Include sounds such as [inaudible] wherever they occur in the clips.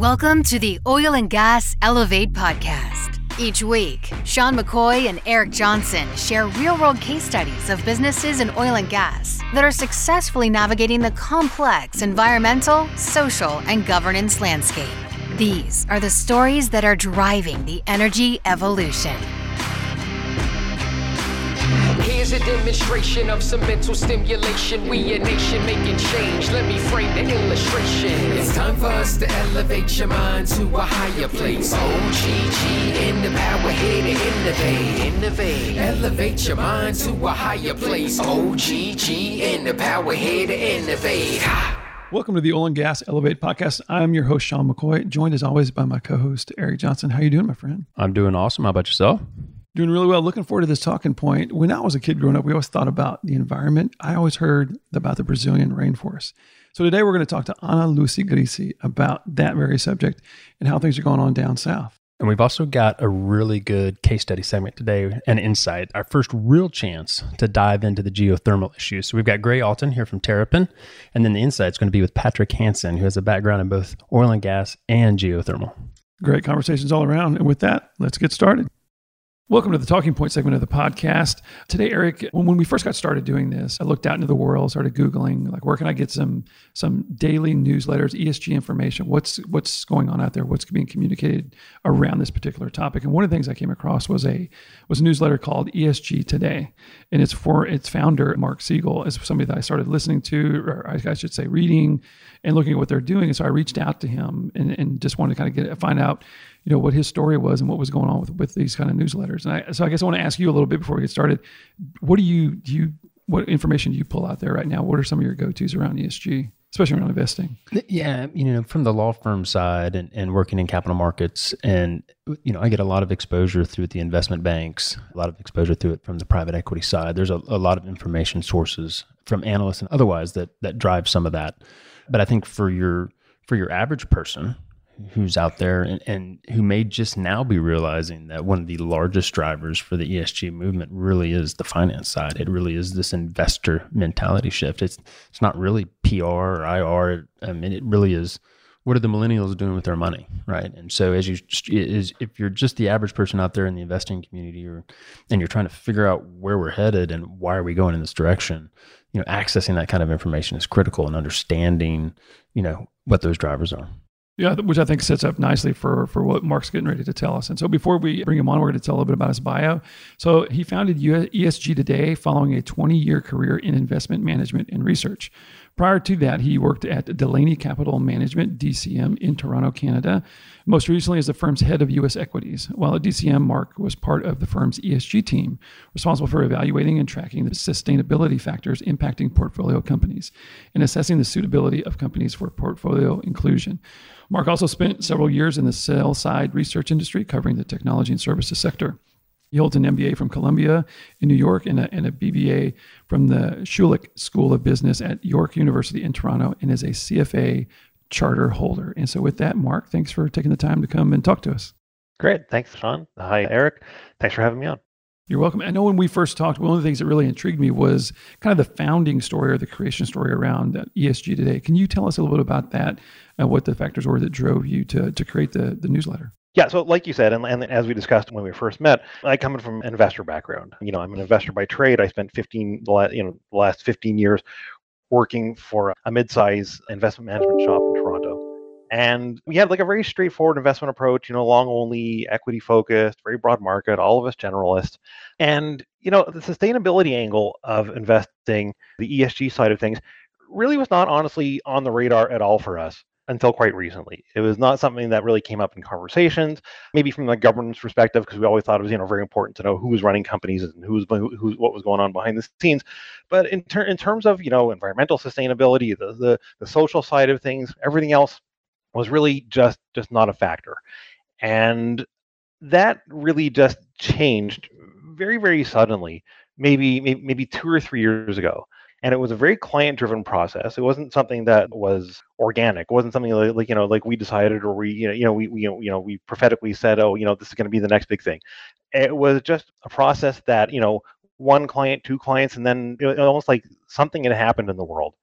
Welcome to the Oil and Gas Elevate podcast. Each week, Sean McCoy and Eric Johnson share real world case studies of businesses in oil and gas that are successfully navigating the complex environmental, social, and governance landscape. These are the stories that are driving the energy evolution. Here's a demonstration of some mental stimulation. We a nation making change. Let me frame the illustration. It's time for us to elevate your mind to a higher place. Oh, OGG in the power here to innovate. Innovate. Elevate your mind to a higher place. Oh, OGG in the power here to innovate. Welcome to the Oil and Gas Elevate podcast. I'm your host Sean McCoy, joined as always by my co-host Eric Johnson. How you doing, my friend? I'm doing awesome. How about yourself? Doing really well. Looking forward to this talking point. When I was a kid growing up, we always thought about the environment. I always heard about the Brazilian rainforest. So today we're going to talk to Ana Lucy Grisi about that very subject and how things are going on down south. And we've also got a really good case study segment today, and insight, our first real chance to dive into the geothermal issues. So we've got Gray Alton here from Terrapin, and then the insight is going to be with Patrick Hansen, who has a background in both oil and gas and geothermal. Great conversations all around. And with that, let's get started. Welcome to the talking point segment of the podcast. Today, Eric, when, we first got started doing this, I looked out into the world, started Googling, like, where can I get some some daily newsletters, ESG information? What's what's going on out there? What's being communicated around this particular topic? And one of the things I came across was a was a newsletter called ESG Today, and it's for its founder Mark Segal is somebody that I started listening to, or I, I should say, reading and looking at what they're doing. And so I reached out to him and, and just wanted to kind of get find out you know what his story was and what was going on with, with these kind of newsletters. And I, so I guess I want to ask you a little bit before we get started. What do you do you what information do you pull out there right now? What are some of your go tos around ESG? Especially around investing. Yeah, you know, from the law firm side and, and working in capital markets, and you know, I get a lot of exposure through the investment banks, a lot of exposure through it from the private equity side. There's a, a lot of information sources from analysts and otherwise that that drive some of that. But I think for your for your average person, who's out there and, and who may just now be realizing that one of the largest drivers for the ESG movement really is the finance side. It really is this investor mentality shift. It's it's not really PR or IR. I mean, it really is. What are the millennials doing with their money, right? And so, as you is if you're just the average person out there in the investing community, or and you're trying to figure out where we're headed and why are we going in this direction, you know, accessing that kind of information is critical and understanding, you know, what those drivers are. Yeah, which I think sets up nicely for for what Mark's getting ready to tell us. And so before we bring him on, we're going to tell a little bit about his bio. So he founded ESG Today following a 20 year career in investment management and research. Prior to that, he worked at Delaney Capital Management, DCM, in Toronto, Canada. Most recently, as the firm's head of U.S. equities. While at DCM, Mark was part of the firm's ESG team, responsible for evaluating and tracking the sustainability factors impacting portfolio companies and assessing the suitability of companies for portfolio inclusion. Mark also spent several years in the sell side research industry, covering the technology and services sector. He holds an MBA from Columbia in New York and a, and a BBA from the Schulich School of Business at York University in Toronto and is a CFA charter holder. And so, with that, Mark, thanks for taking the time to come and talk to us. Great. Thanks, Sean. Hi, Eric. Thanks for having me on. You're welcome. I know when we first talked, one of the things that really intrigued me was kind of the founding story or the creation story around uh, ESG today. Can you tell us a little bit about that and what the factors were that drove you to, to create the, the newsletter? Yeah, so like you said, and, and as we discussed when we first met, I come from an investor background. You know, I'm an investor by trade. I spent 15, last you know, the last 15 years working for a mid-size investment management shop in Toronto. And we had like a very straightforward investment approach, you know, long only, equity focused, very broad market, all of us generalists. And, you know, the sustainability angle of investing, the ESG side of things, really was not honestly on the radar at all for us until quite recently. It was not something that really came up in conversations, maybe from the governance perspective, because we always thought it was you know very important to know who was running companies and who was who, what was going on behind the scenes. But in, ter- in terms of you know environmental sustainability, the, the the social side of things, everything else was really just just not a factor, and that really just changed very very suddenly, maybe, maybe two or three years ago and it was a very client driven process. It wasn't something that was organic. It wasn't something like, like you know like we decided or we you know, you know we, we you know we prophetically said oh you know this is going to be the next big thing. It was just a process that you know one client two clients and then it almost like something had happened in the world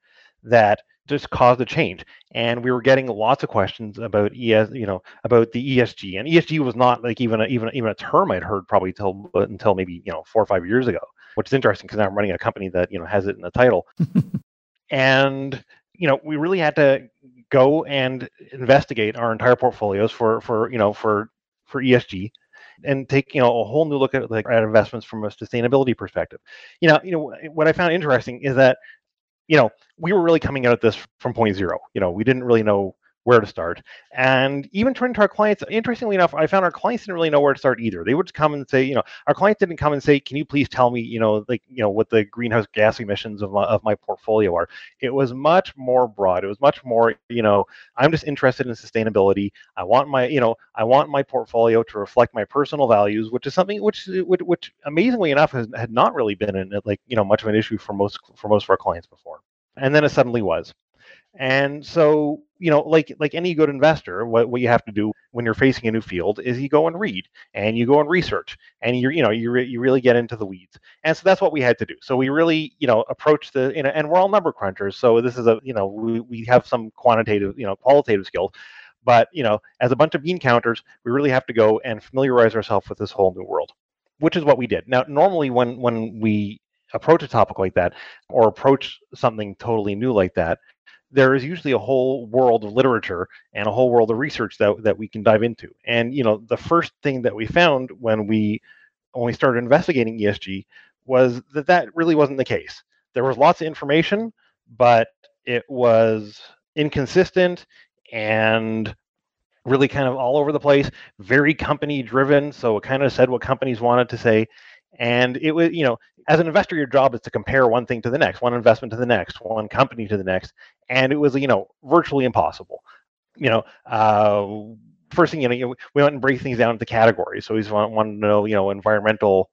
that just caused a change and we were getting lots of questions about es you know about the esg and esg was not like even a, even even a term i'd heard probably until until maybe you know four or five years ago which is interesting because now i'm running a company that you know has it in the title [laughs] and you know we really had to go and investigate our entire portfolios for for you know for for esg and take you know a whole new look at like at investments from a sustainability perspective you know you know what i found interesting is that you know, we were really coming out at this from point zero. You know, we didn't really know where to start. And even turning to our clients, interestingly enough, I found our clients didn't really know where to start either. They would come and say, you know, our clients didn't come and say, can you please tell me, you know, like, you know, what the greenhouse gas emissions of my, of my portfolio are. It was much more broad. It was much more, you know, I'm just interested in sustainability. I want my, you know, I want my portfolio to reflect my personal values, which is something which, which, which amazingly enough has, had not really been in uh, like, you know, much of an issue for most, for most of our clients before. And then it suddenly was. And so, you know, like like any good investor, what, what you have to do when you're facing a new field is you go and read and you go and research and you you know you re- you really get into the weeds. And so that's what we had to do. So we really you know approach the you know and we're all number crunchers. So this is a you know we, we have some quantitative you know qualitative skills. But you know, as a bunch of bean counters, we really have to go and familiarize ourselves with this whole new world, which is what we did. Now, normally when when we approach a topic like that or approach something totally new like that, there is usually a whole world of literature and a whole world of research that, that we can dive into. And you know, the first thing that we found when we when we started investigating ESG was that that really wasn't the case. There was lots of information, but it was inconsistent and really kind of all over the place, very company driven. So it kind of said what companies wanted to say. And it was, you know, as an investor, your job is to compare one thing to the next, one investment to the next, one company to the next, and it was, you know, virtually impossible. You know, uh, first thing, you know, we went and break things down into categories. So we wanted to know, you know, environmental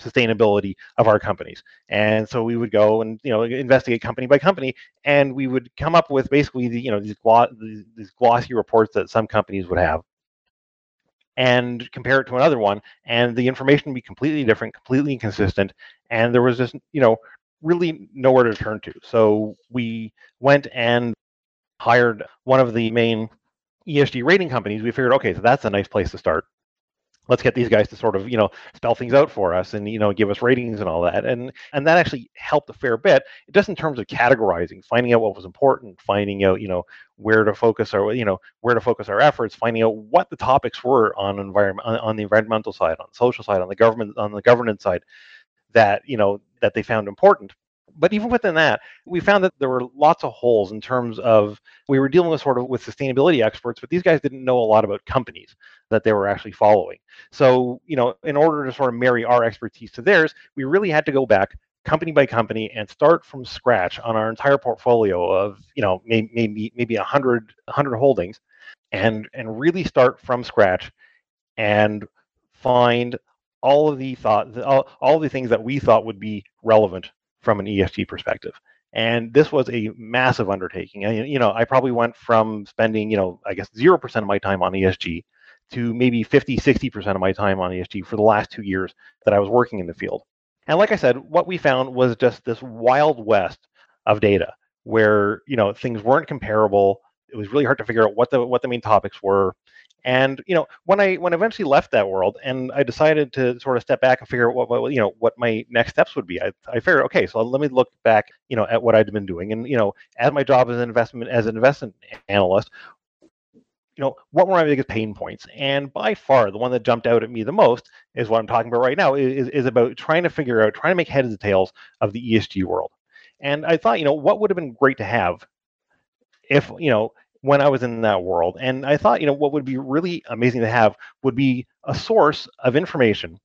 sustainability of our companies. And so we would go and you know investigate company by company, and we would come up with basically the you know these, gloss, these glossy reports that some companies would have and compare it to another one and the information be completely different completely inconsistent and there was just you know really nowhere to turn to. So we went and hired one of the main esg rating companies. We figured okay so that's a nice place to start let's get these guys to sort of you know spell things out for us and you know give us ratings and all that. And and that actually helped a fair bit just in terms of categorizing finding out what was important finding out you know where to focus our you know where to focus our efforts finding out what the topics were on environment on, on the environmental side on the social side on the government on the governance side that you know that they found important but even within that, we found that there were lots of holes in terms of we were dealing with sort of with sustainability experts, but these guys didn't know a lot about companies that they were actually following. So, you know, in order to sort of marry our expertise to theirs, we really had to go back company by company and start from scratch on our entire portfolio of, you know, maybe maybe maybe 100 100 holdings and and really start from scratch and find all of the thought all, all the things that we thought would be relevant from an ESG perspective. And this was a massive undertaking. And, you know, I probably went from spending, you know, I guess 0% of my time on ESG to maybe 50, 60% of my time on ESG for the last two years that I was working in the field. And like I said, what we found was just this wild west of data where, you know, things weren't comparable. It was really hard to figure out what the what the main topics were. And you know, when I when I eventually left that world, and I decided to sort of step back and figure out what, what you know what my next steps would be, I, I figured, okay, so let me look back, you know, at what I'd been doing, and you know, as my job as an investment as an investment analyst, you know, what were my biggest pain points? And by far, the one that jumped out at me the most is what I'm talking about right now. Is is about trying to figure out, trying to make heads and tails of the ESG world. And I thought, you know, what would have been great to have if you know when I was in that world. And I thought, you know, what would be really amazing to have would be a source of information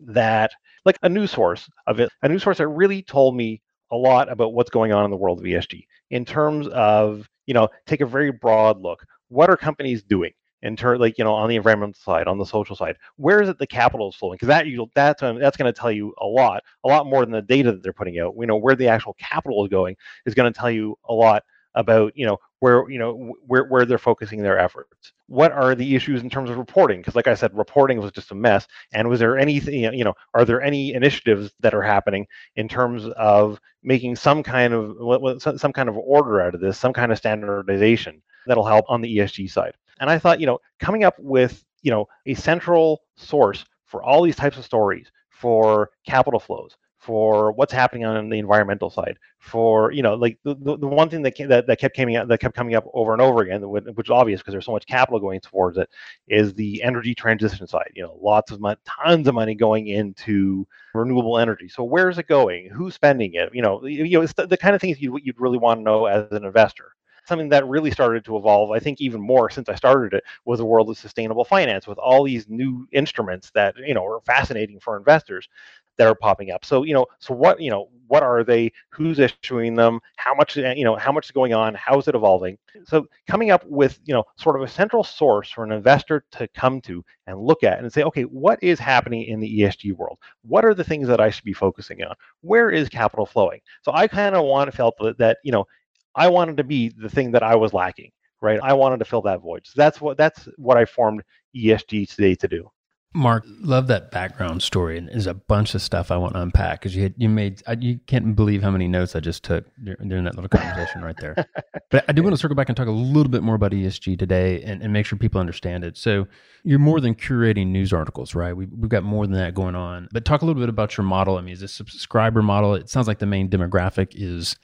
that, like a news source of it, a news source that really told me a lot about what's going on in the world of ESG in terms of, you know, take a very broad look. What are companies doing? in terms like you know on the environmental side on the social side where is it the capital is flowing because that you that's that's going to tell you a lot a lot more than the data that they're putting out we know where the actual capital is going is going to tell you a lot about you know where you know where where they're focusing their efforts. What are the issues in terms of reporting? Because like I said, reporting was just a mess. And was there anything you know? Are there any initiatives that are happening in terms of making some kind of some kind of order out of this, some kind of standardization that'll help on the ESG side? And I thought you know coming up with you know a central source for all these types of stories for capital flows for what's happening on the environmental side for you know like the, the, one thing that, came, that that kept coming up that kept coming up over and over again which is obvious because there's so much capital going towards it is the energy transition side you know lots of money tons of money going into renewable energy. So where's it going? Who's spending it? You know you know it's the, the kind of things you, you'd really want to know as an investor. Something that really started to evolve, I think even more since I started it, was the world of sustainable finance with all these new instruments that, you know, are fascinating for investors that are popping up. So, you know, so what, you know, what are they? Who's issuing them? How much, eh, you know, how much is going on? How is it evolving? So coming up with, you know, sort of a central source for an investor to come to and look at and say, okay, what is happening in the ESG world? What are the things that I should be focusing on? Where is capital flowing? So I kind of want to felt that, that, you know, I wanted to be the thing that I was lacking, right? I wanted to fill that void. So that's what that's what I formed ESG today to do. Mark, love that background story, and there's a bunch of stuff I want to unpack because you had, you made I, you can't believe how many notes I just took during that little conversation right there. [laughs] But I do want to circle back and talk a little bit more about ESG today and, and make sure people understand it. So you're more than curating news articles, right? We've, we've got more than that going on. But talk a little bit about your model. I mean, is this a subscriber model? It sounds like the main demographic is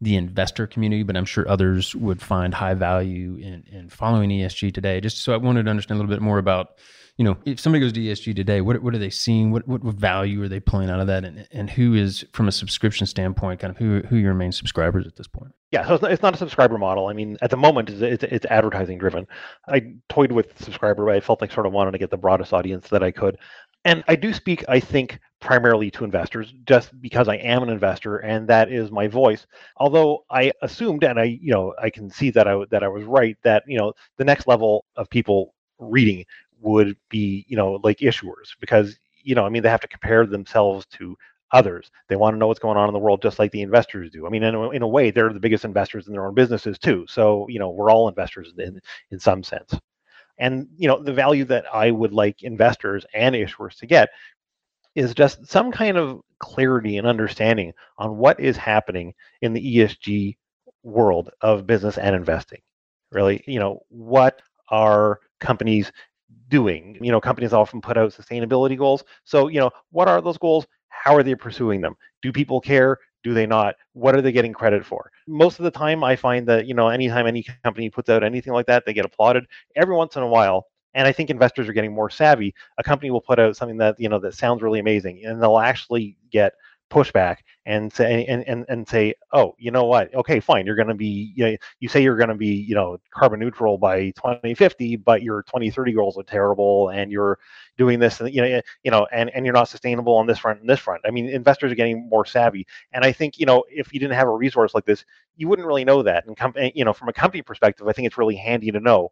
the investor community, but I'm sure others would find high value in, in following ESG today. Just so I wanted to understand a little bit more about you know, if somebody goes to ESG today, what what are they seeing? What what, value are they pulling out of that? And and who is from a subscription standpoint, kind of who who your main subscribers at this point? Yeah, so it's not, it's not a subscriber model. I mean, at the moment, it's, it's, it's advertising driven. I toyed with subscriber, but I felt like sort of wanted to get the broadest audience that I could. And I do speak, I think, primarily to investors just because I am an investor and that is my voice. Although I assumed, and I, you know, I can see that I that I was right that you know the next level of people reading would be you know like issuers because you know i mean they have to compare themselves to others. They want to know what's going on in the world just like the investors do. I mean in a, in a way they're the biggest investors in their own businesses too. So you know we're all investors in in some sense. And you know the value that i would like investors and issuers to get is just some kind of clarity and understanding on what is happening in the esg world of business and investing. Really you know what are companies doing. You know, companies often put out sustainability goals. So, you know, what are those goals? How are they pursuing them? Do people care? Do they not? What are they getting credit for? Most of the time, I find that, you know, anytime any company puts out anything like that, they get applauded. Every once in a while, and I think investors are getting more savvy, a company will put out something that, you know, that sounds really amazing and they'll actually get pushback and say and, and and say oh you know what? Okay fine you're going to be you, know, you say you're going to be you know carbon neutral by 2050 but your 2030 goals are terrible and you're doing this and you know you know and and you're not sustainable on this front and this front. I mean investors are getting more savvy and i think you know if you didn't have a resource like this you wouldn't really know that and com- eh, you know from a company perspective i think it's really handy to know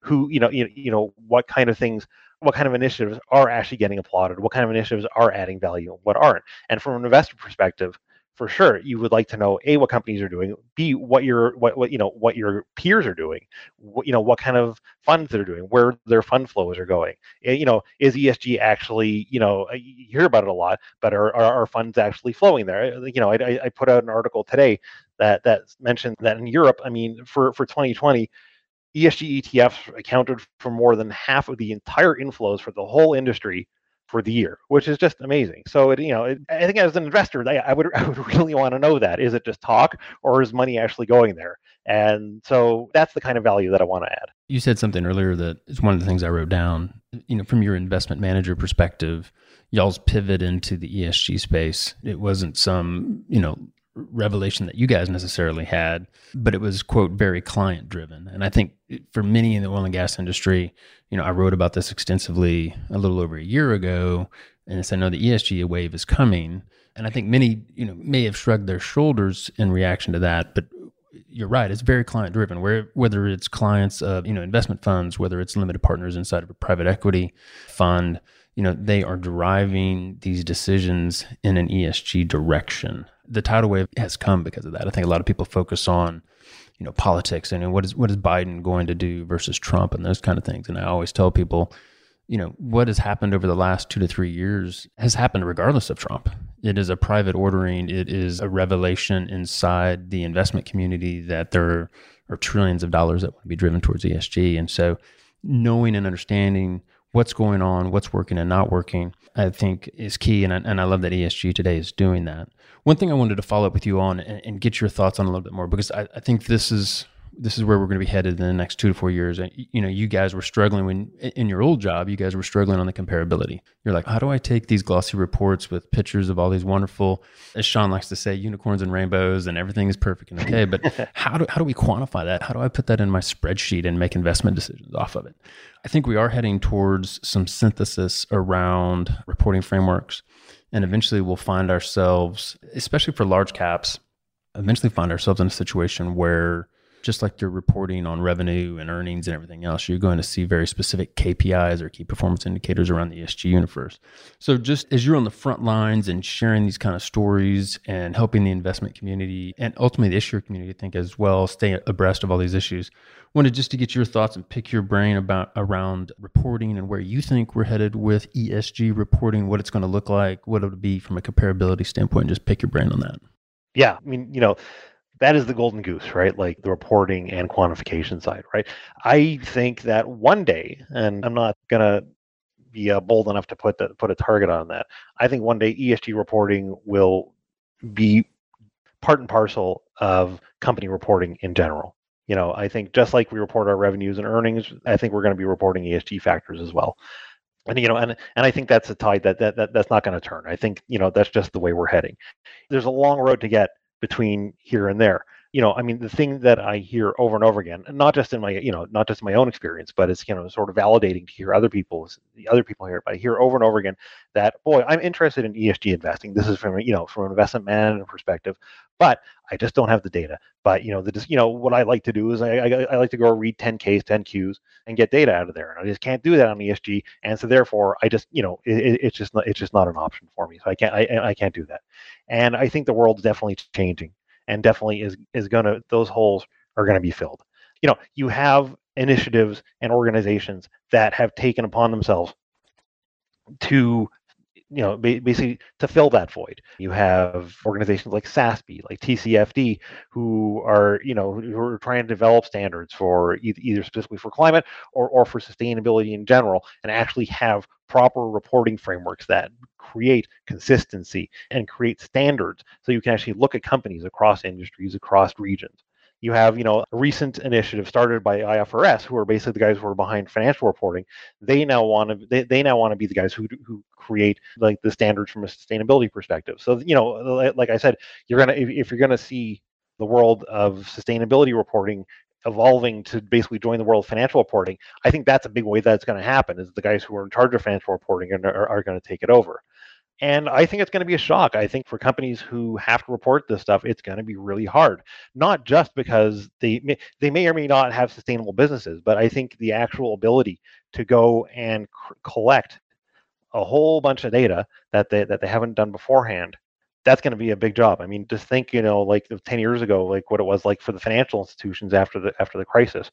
who you know you, you know what kind of things what kind of initiatives are actually getting applauded, what kind of initiatives are adding value, what aren't. And from an investor perspective, for sure, you would like to know a what companies are doing, b what your what, what you know what your peers are doing, what, you know what kind of funds they're doing, where their fund flows are going. Eh, you know, is ESG actually you know you hear about it a lot, but are are, are funds actually flowing there? Uh, you know, I, I put out an article today that that mentioned that in Europe, I mean, for for 2020 ESG ETFs accounted for more than half of the entire inflows for the whole industry for the year, which is just amazing. So, it, you know, it, I think as an investor, I, I, would [laughs] I would really want to know that is it just talk or is money actually going there? And so that's the kind of value that I want to add. You said something earlier that is one of the things I wrote down. You know, from your investment manager perspective, y'all's pivot into the ESG space. It wasn't some you know revelation that you guys necessarily had, but it was quote very client driven. And I think for many in the oil and gas industry, you know, I wrote about this extensively a little over a year ago, and I know the ESG wave is coming. And I think many, you know, may have shrugged their shoulders in reaction to that, but you're right. It's very client driven. Where whether it's clients of you know investment funds, whether it's limited partners inside of a private equity fund, you know, they are driving these decisions in an ESG direction. The tidal wave has come because of that. I think a lot of people focus on, you know, politics and what is what is Biden going to do versus Trump and those kind of things. And I always tell people, you know, what has happened over the last two to three years has happened regardless of Trump. It is a private ordering. It is a revelation inside the investment community that there are trillions of dollars that want to be driven towards ESG. And so knowing and understanding what's going on, what's working and not working, I think is key. And I, and I love that ESG today is doing that. One thing I wanted to follow up with you on and, and get your thoughts on a little bit more because I, I think this is this is where we're going to be headed in the next two to four years. And you know, you guys were struggling when in your old job, you guys were struggling on the comparability. You're like, how do I take these glossy reports with pictures of all these wonderful, as Sean likes to say, unicorns and rainbows, and everything is perfect and okay. But [laughs] how do how do we quantify that? How do I put that in my spreadsheet and make investment decisions off of it? I think we are heading towards some synthesis around reporting frameworks, and eventually we'll find ourselves, especially for large caps, eventually find ourselves in a situation where just like you're reporting on revenue and earnings and everything else, you're going to see very specific KPIs or key performance indicators around the ESG universe. So, just as you're on the front lines and sharing these kind of stories and helping the investment community and ultimately the issuer community, I think as well, stay abreast of all these issues, wanted just to get your thoughts and pick your brain about around reporting and where you think we're headed with ESG reporting, what it's going to look like, what it would be from a comparability standpoint. Just pick your brain on that. Yeah, I mean, you know, that is the golden goose, right? Like the reporting and quantification side, right? I think that one day, and I'm not gonna be uh, bold enough to put the, put a target on that. I think one day ESG reporting will be part and parcel of company reporting in general. You know, I think just like we report our revenues and earnings, I think we're going to be reporting ESG factors as well. And you know, and and I think that's a tide that that, that that's not going to turn. I think you know that's just the way we're heading. There's a long road to get between here and there you know i mean the thing that i hear over and over again not just in my you know not just my own experience but it's you know sort of validating to hear other people's the other people here but i hear over and over again that boy i'm interested in esg investing. This is from you know from an investment management perspective but i just don't have the data. But you know the you know what i like to do is i i, I like to go read 10ks 10qs and get data out of there and i just can't do that on esg and so therefore i just you know it, it's just not it's just not an option for me so i can't I, I can't do that. And i think the world's definitely changing and definitely is is going to those holes are going to be filled. You know, you have initiatives and organizations that have taken upon themselves to you know basically to fill that void. You have organizations like SASB like TCFD who are you know who are trying to develop standards for either specifically for climate or or for sustainability in general and actually have proper reporting frameworks that create consistency and create standards so you can actually look at companies across industries across regions you have you know a recent initiative started by ifrs who are basically the guys who are behind financial reporting. They now want to they, they now want to be the guys who who create like the standards from a sustainability perspective. So you know like i said you're gonna if, if you're gonna see the world of sustainability reporting evolving to basically join the world of financial reporting i think that's a big way that's going to happen is the guys who are in charge of financial reporting are, are, are going to take it over and I think it's going to be a shock. I think for companies who have to report this stuff, it's going to be really hard. Not just because they may, they may or may not have sustainable businesses, but I think the actual ability to go and c- collect a whole bunch of data that they that they haven't done beforehand that's going to be a big job. I mean, just think, you know, like 10 years ago, like what it was like for the financial institutions after the after the crisis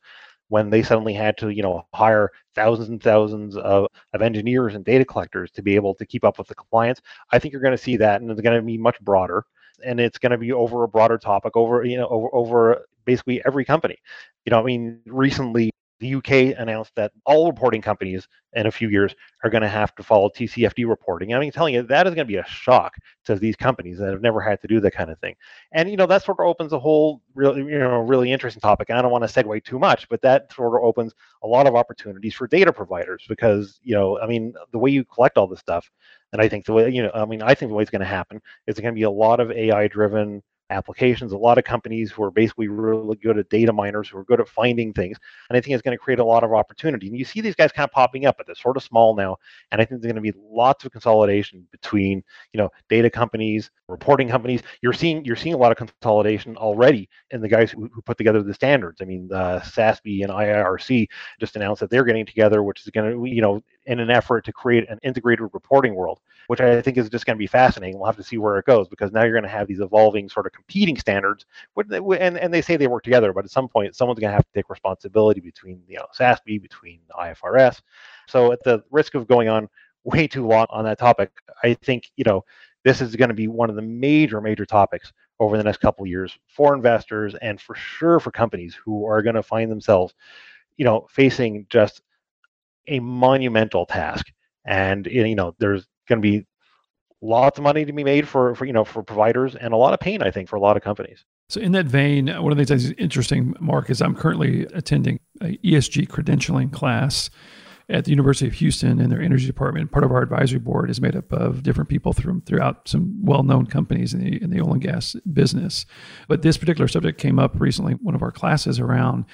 when they suddenly had to, you know, hire thousands and thousands of, of engineers and data collectors to be able to keep up with the compliance. I think you're going to see that, and it's going to be much broader, and it's going to be over a broader topic, over you know, over over basically every company. You know, I mean, recently the UK announced that all reporting companies in a few years are going to have to follow TCFD reporting. I mean, telling you that is going to be a shock to these companies that have never had to do that kind of thing. And you know, that sort of opens a whole really, you know, really interesting topic. And I don't want to segue too much, but that sort of opens a lot of opportunities for data providers because you know, I mean, the way you collect all this stuff, and I think the way you know, I mean, I think the way it's going to happen is it's going to be a lot of AI-driven applications. A lot of companies who are basically really good at data miners, who are good at finding things. And I think it's going to create a lot of opportunity. And you see these guys kind of popping up, but they're sort of small now. And I think there's going to be lots of consolidation between, you know, data companies, reporting companies. You're seeing you're seeing a lot of consolidation already in the guys who, who put together the standards. I mean, uh, SASB and IIRC just announced that they're getting together, which is going to, you know, in an effort to create an integrated reporting world, which I think is just going to be fascinating. We'll have to see where it goes because now you're going to have these evolving sort of competing standards, and, and they say they work together, but at some point, someone's going to have to take responsibility between you know SASB, between IFRS. So at the risk of going on way too long on that topic, I think you know this is going to be one of the major major topics over the next couple years for investors and for sure for companies who are going to find themselves you know facing just a monumental task and eh, you know there's going to be lots of money to be made for, for you know for providers and a lot of pain i think for a lot of companies so in that vein one of the things that's interesting mark is i'm currently attending a esg credentialing class at the University of Houston in their energy department. Part of our advisory board is made up of different people from throughout some well-known companies in the in the oil and gas business. But this particular subject came up recently one of our classes around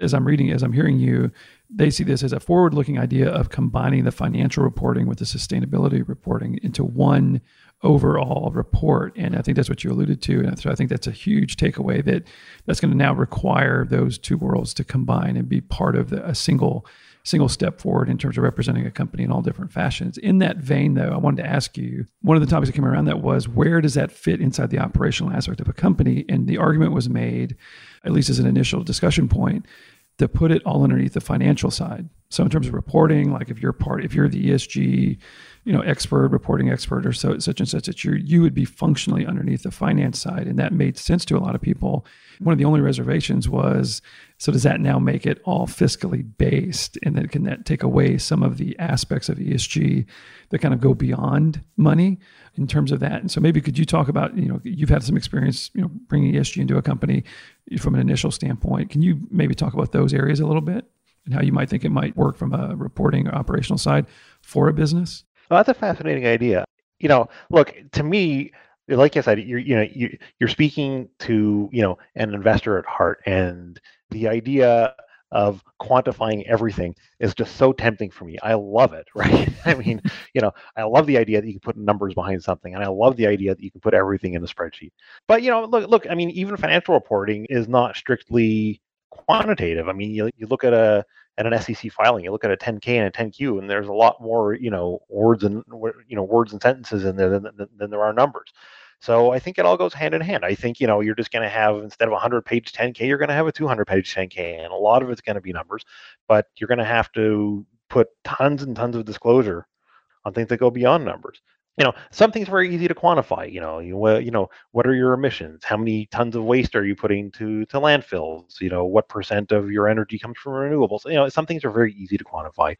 as I'm reading as I'm hearing you, they see this as a forward-looking idea of combining the financial reporting with the sustainability reporting into one overall report. And I think that's what you alluded to. And so I think that's a huge takeaway that that's going to now require those two worlds to combine and be part of the, a single single step forward in terms of representing a company in all different fashions. In that vein, though, I wanted to ask you one of the topics that came around that was where does that fit inside the operational aspect of a company? And the argument was made, at least as an initial discussion point, to put it all underneath the financial side. So in terms of reporting, like if you're part, if you're the ESG, you know, expert, reporting expert, or so such and such, that you you would be functionally underneath the finance side, and that made sense to a lot of people. One of the only reservations was, so does that now make it all fiscally based, and then can that take away some of the aspects of ESG that kind of go beyond money in terms of that? And so maybe could you talk about, you know, you've had some experience, you know, bringing ESG into a company from an initial standpoint. Can you maybe talk about those areas a little bit? and how you might think it might work from a reporting or operational side for a business? Well, that's a fascinating idea. You know, look to me, like I said, you're you know you, you're speaking to you know an investor at heart, and the idea of quantifying everything is just so tempting for me. I love it, [laughs] right? I mean, [laughs] you know, I love the idea that you can put numbers behind something, and I love the idea that you can put everything in a spreadsheet. But you know, look, look, I mean, even financial reporting is not strictly quantitative. I mean, you, you look at a at an SEC filing, you look at a 10K and a 10Q, and there's a lot more, you know, words and you know words and sentences in there than, than, than there are numbers. So I think it all goes hand in hand. I think you know you're just going to have instead of a 100 page 10K, you're going to have a 200 page 10K, and a lot of it's going to be numbers, but you're going to have to put tons and tons of disclosure on things that go beyond numbers you know something's very easy to quantify you know you, you know what are your emissions? How many tons of waste are you putting to to landfills? You know what percent of your energy comes from renewables? You know some things are very easy to quantify.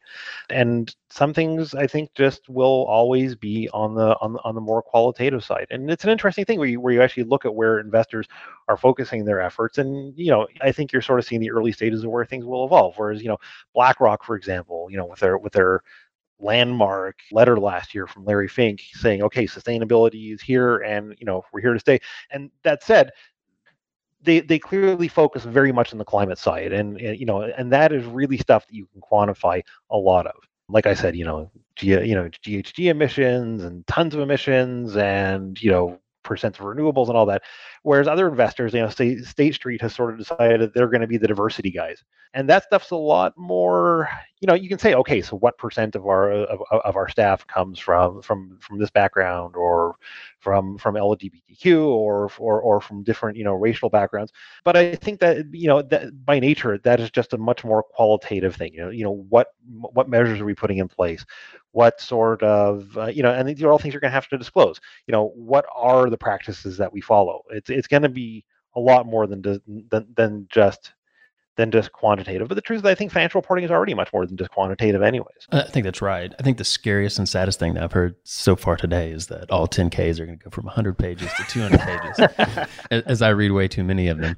And some things i think just will always be on the on the, on the more qualitative side. And it's an interesting thing where you where you actually look at where investors are focusing their efforts. And you know i think you're sort of seeing the early stages of where things will evolve. Whereas you know blackrock for example you know with their with their landmark letter last year from Larry Fink saying, okay, sustainability is here and, you know, we're here to stay. And that said, they, they clearly focus very much on the climate side and, and you know and that is really stuff that you can quantify a lot of like i said you know G, you know ghg emissions and tons of emissions and you know percent of renewables and all that. Whereas other investors, you know, State, State Street has sort of decided that they're going to be the diversity guys, and that stuff's a lot more. You know, you can say, okay, so what percent of our of, of our staff comes from from from this background, or from from LGBTQ, or or or from different you know racial backgrounds. But I think that you know that by nature that is just a much more qualitative thing. You know, you know what what measures are we putting in place? what sort of uh, you know and these are all things you're going to have to disclose you know what are the practices that we follow it's it's going to be a lot more than, than than just than just quantitative. But the truth is, I think financial reporting is already much more than just quantitative, anyways. I think that's right. I think the scariest and saddest thing that I've heard so far today is that all 10Ks are going to go from 100 pages to 200 pages, [laughs] as I read way too many of them.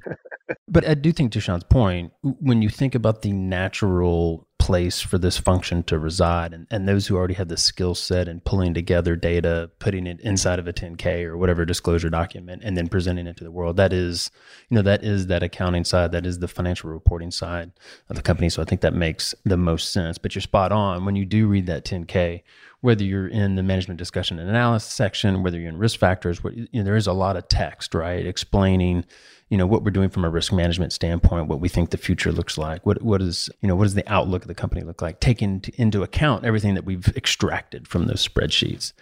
But I do think, to Sean's point, when you think about the natural place for this function to reside and, and those who already have the skill set in pulling together data putting it inside of a 10k or whatever disclosure document and then presenting it to the world that is you know that is that accounting side that is the financial reporting side of the company. So i think that makes the most sense. But you're spot on. When you do read that 10k whether you're in the management discussion and analysis section, whether you're in risk factors, what, you know, there is a lot of text, right, explaining, you know, what we're doing from a risk management standpoint, what we think the future looks like, what what is, you know, what does the outlook of the company look like, taking into account everything that we've extracted from those spreadsheets.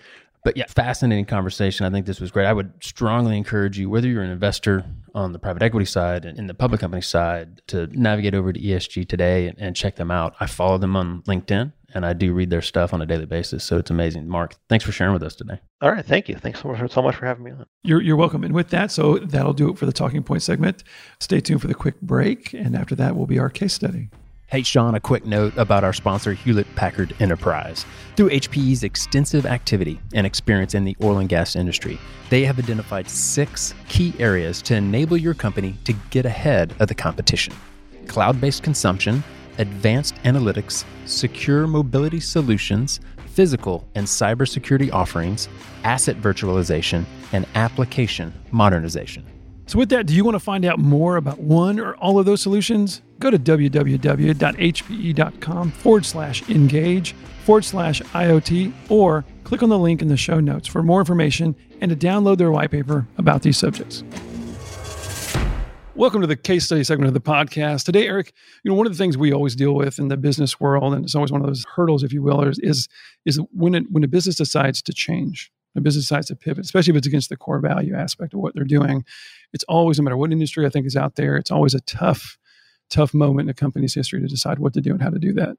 But yeah, fascinating conversation. I think this was great. I would strongly encourage you, whether you're an investor on the private equity side and in the public company side, to navigate over to ESG today and, and check them out. I follow them on LinkedIn and I do read their stuff on a daily basis. So it's amazing. Mark, thanks for sharing with us today. All right, thank you. Thanks so much, so much for having me on. You're, you're welcome. And with that, so that'll do it for the talking point segment. Stay tuned for the quick break, and after that will be our case study. Hey, Sean, a quick note about our sponsor, Hewlett Packard Enterprise. Through HPE's extensive activity and experience in the oil and gas industry, they have identified six key areas to enable your company to get ahead of the competition cloud based consumption, advanced analytics, secure mobility solutions, physical and cybersecurity offerings, asset virtualization, and application modernization. So, with that, do you want to find out more about one or all of those solutions? Go to www.hpe.com forward slash engage forward slash IoT or click on the link in the show notes for more information and to download their white paper about these subjects. Welcome to the case study segment of the podcast. Today, Eric, you know, one of the things we always deal with in the business world, and it's always one of those hurdles, if you will, is is, when it, when a business decides to change, a business decides to pivot, especially if it's against the core value aspect of what they're doing. It's always, no matter what industry I think is out there, it's always a tough, tough moment in a company's history to decide what to do and how to do that.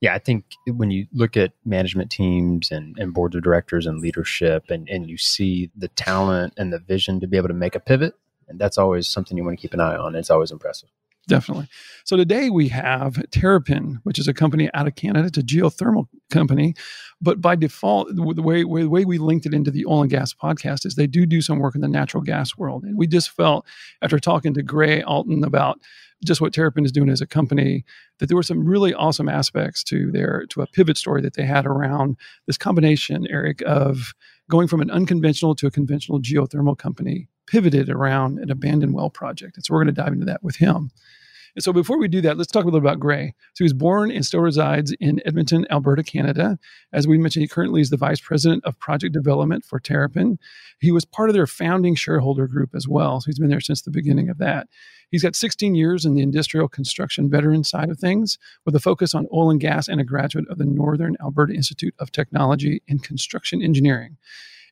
Yeah, I think when you look at management teams and, and boards of directors and leadership, and, and you see the talent and the vision to be able to make a pivot, and that's always something you want to keep an eye on. It's always impressive. Definitely. So today we have Terrapin, which is a company out of Canada. It's a geothermal company, but by default, the way, the way we linked it into the oil and gas podcast is they do do some work in the natural gas world. And we just felt after talking to Gray Alton about just what Terrapin is doing as a company, that there were some really awesome aspects to their to a pivot story that they had around this combination, Eric, of going from an unconventional to a conventional geothermal company pivoted around an abandoned well project. And so we're going to dive into that with him. And so before we do that, let's talk a little about Gray. So he was born and still resides in Edmonton, Alberta, Canada. As we mentioned, he currently is the vice president of project development for Terrapin. He was part of their founding shareholder group as well. So he's been there since the beginning of that. He's got 16 years in the industrial construction veteran side of things with a focus on oil and gas and a graduate of the Northern Alberta Institute of Technology and Construction Engineering.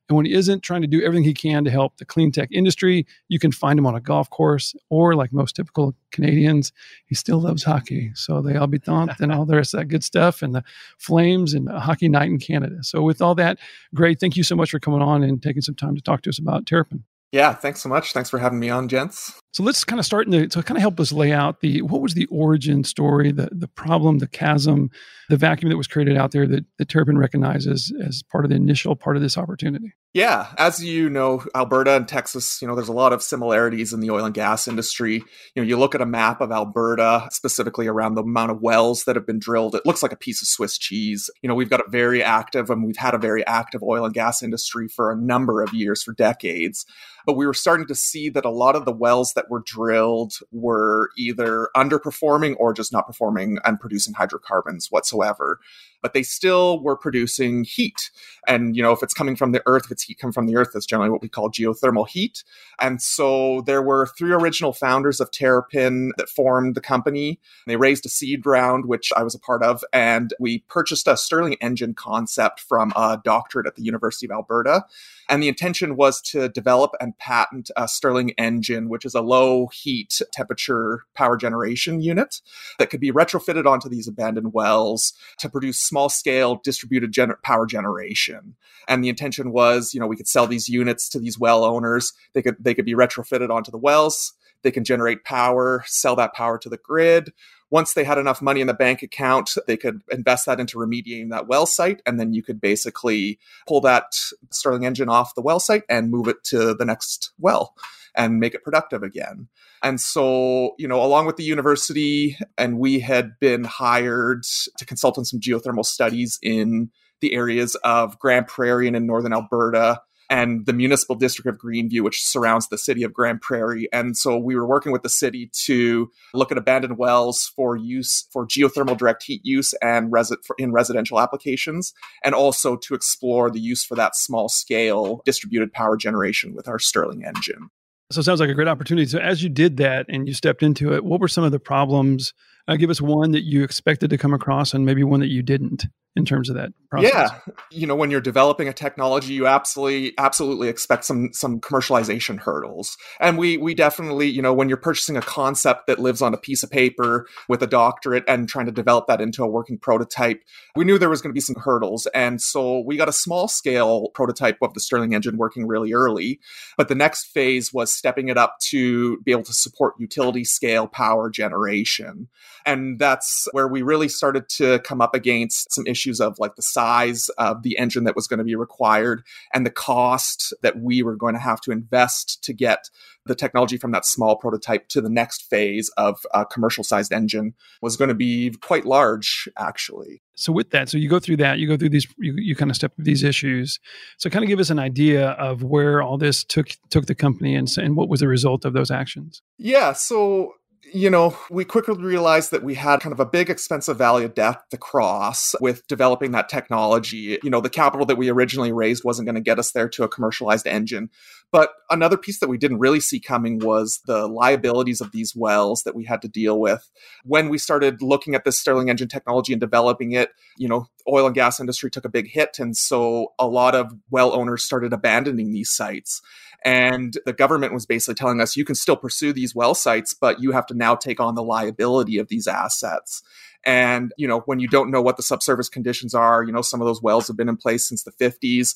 And when he isn't trying to do everything he can to help the clean tech industry, you can find him on a golf course or, like most typical Canadians, he still loves hockey. So the Habitant and all the rest of that good stuff and the Flames and hockey night in Canada. So, with all that, great. Thank you so much for coming on and taking some time to talk to us about Terrapin. Yeah, thanks so much. Thanks for having me on, gents. So let's kind of start in the to kind of help us lay out the what was the origin story, the the problem, the chasm, the vacuum that was created out there that, that Terrapin recognizes as part of the initial part of this opportunity. Yeah, as you know, Alberta and Texas, you know, there's a lot of similarities in the oil and gas industry. You know, you look at a map of Alberta, specifically around the amount of wells that have been drilled, it looks like a piece of Swiss cheese. You know, we've got a very active and we've had a very active oil and gas industry for a number of years, for decades. But we were starting to see that a lot of the wells that were drilled were either underperforming or just not performing and producing hydrocarbons whatsoever but they still were producing heat. And, you know, if it's coming from the earth, if it's heat coming from the earth, that's generally what we call geothermal heat. And so there were three original founders of Terrapin that formed the company. They raised a seed round, which I was a part of, and we purchased a Stirling engine concept from a doctorate at the University of Alberta. And the intention was to develop and patent a Stirling engine, which is a low heat temperature power generation unit that could be retrofitted onto these abandoned wells to produce small scale distributed gener- power generation. And the intention was, you know, we could sell these units to these well owners. They could they could be retrofitted onto the wells. They can generate power, sell that power to the grid, once they had enough money in the bank account, they could invest that into remediating that well site. And then you could basically pull that Stirling engine off the well site and move it to the next well and make it productive again. And so, you know, along with the university, and we had been hired to consult on some geothermal studies in the areas of Grande Prairie and in northern Alberta and the municipal district of Greenview, which surrounds the city of Grande Prairie. And so we were working with the city to look at abandoned wells for use for geothermal direct heat use and in residential applications, and also to explore the use for that small scale distributed power generation with our Stirling engine. So it sounds like a great opportunity. So as you did that and you stepped into it, what were some of the problems? Uh, give us one that you expected to come across and maybe one that you didn't in terms of that process. Yeah, you know, when you're developing a technology, you absolutely absolutely expect some some commercialization hurdles. And we we definitely, you know, when you're purchasing a concept that lives on a piece of paper with a doctorate and trying to develop that into a working prototype, we knew there was going to be some hurdles. And so we got a small scale prototype of the Stirling engine working really early, but the next phase was stepping it up to be able to support utility scale power generation. And that's where we really started to come up against some issues of like the size of the engine that was going to be required and the cost that we were going to have to invest to get the technology from that small prototype to the next phase of a commercial sized engine was going to be quite large actually. So with that so you go through that you go through these you, you kind of step through these issues. So kind of give us an idea of where all this took took the company and, and what was the result of those actions. Yeah so you know, we quickly realized that we had kind of a big expensive valley of death to cross with developing that technology. You know, the capital that we originally raised wasn't going to get us there to a commercialized engine. But another piece that we didn't really see coming was the liabilities of these wells that we had to deal with. When we started looking at this Stirling engine technology and developing it, you know, oil and gas industry took a big hit. And so a lot of well owners started abandoning these sites. And the government was basically telling us you can still pursue these well sites, but you have to now take on the liability of these assets. And, you know, when you don't know what the subsurface conditions are, you know, some of those wells have been in place since the 50s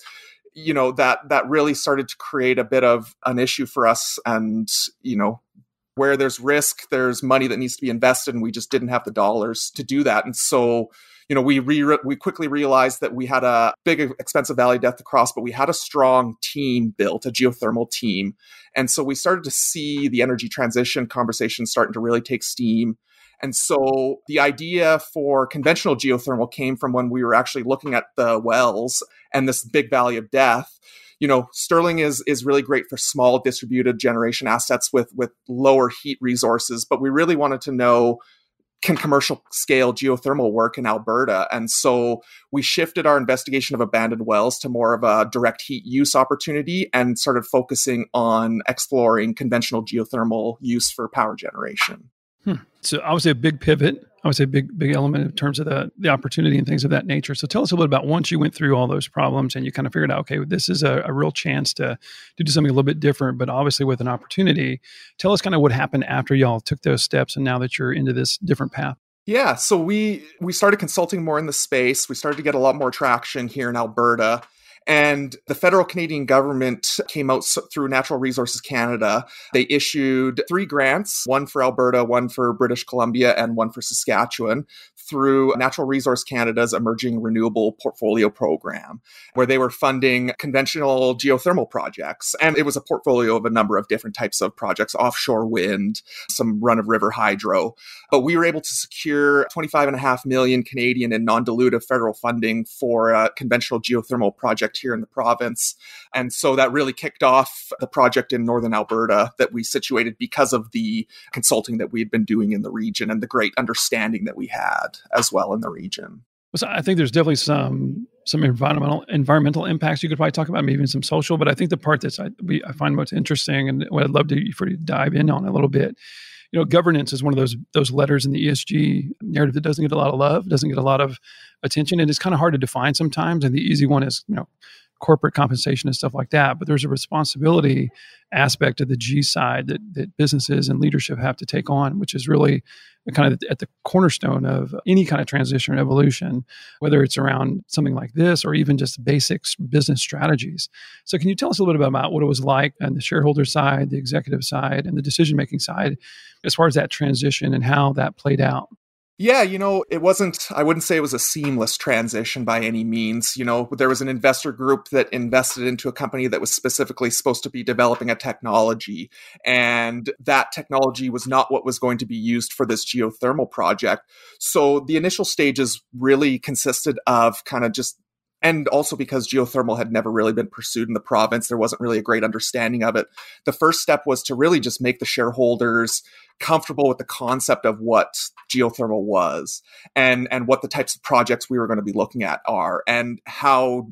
you know that that really started to create a bit of an issue for us and you know where there's risk there's money that needs to be invested and we just didn't have the dollars to do that and so you know, we re- we quickly realized that we had a big expensive valley of death to cross, but we had a strong team built, a geothermal team, and so we started to see the energy transition conversation starting to really take steam. And so the idea for conventional geothermal came from when we were actually looking at the wells and this big valley of death you know Stirling is is really great for small distributed generation assets with with lower heat resources but we really wanted to know can commercial scale geothermal work in Alberta? And so we shifted our investigation of abandoned wells to more of a direct heat use opportunity and started focusing on exploring conventional geothermal use for power generation. Hmm. So obviously a big pivot. I would say big big element in terms of the the opportunity and things of that nature. So tell us a little bit about once you went through all those problems and you kind of figured out, okay, this is a, a real chance to to do something a little bit different, but obviously with an opportunity. Tell us kind of what happened after y'all took those steps and now that you're into this different path. Yeah, so we we started consulting more in the space. We started to get a lot more traction here in Alberta. And the federal Canadian government came out through Natural Resources Canada. They issued three grants one for Alberta, one for British Columbia, and one for Saskatchewan through Natural Resource Canada's Emerging Renewable Portfolio Program, where they were funding conventional geothermal projects. And it was a portfolio of a number of different types of projects offshore wind, some run of river hydro. But we were able to secure 25.5 million Canadian in non dilutive federal funding for a conventional geothermal here in the province. And so that really kicked off the project in northern Alberta that we situated because of the consulting that we had been doing in the region and the great understanding that we had as well in the region. So I think there's definitely some some environmental environmental impacts you could probably talk about, maybe even some social. But I think the part that's I, I find most interesting and what I'd love to for you to dive in on a little bit you know, governance is one of those those letters in the ESG narrative that doesn't get a lot of love, doesn't get a lot of attention, and it's kind of hard to define sometimes. And the easy one is, you know, corporate compensation and stuff like that. But there's a responsibility aspect of the G side that that businesses and leadership have to take on, which is really kind of at the cornerstone of any kind of transition or evolution, whether it's around something like this or even just basic business strategies. So, can you tell us a little bit about what it was like on the shareholder side, the executive side, and the decision making side as far as that transition and how that played out? Yeah, you know, it wasn't, I wouldn't say it was a seamless transition by any means. You know, there was an investor group that invested into a company that was specifically supposed to be developing a technology. And that technology was not what was going to be used for this geothermal project. So the initial stages really consisted of kind of just and also because geothermal had never really been pursued in the province, there wasn't really a great understanding of it. The first step was to really just make the shareholders comfortable with the concept of what geothermal was and and what the types of projects we were going to be looking at are and how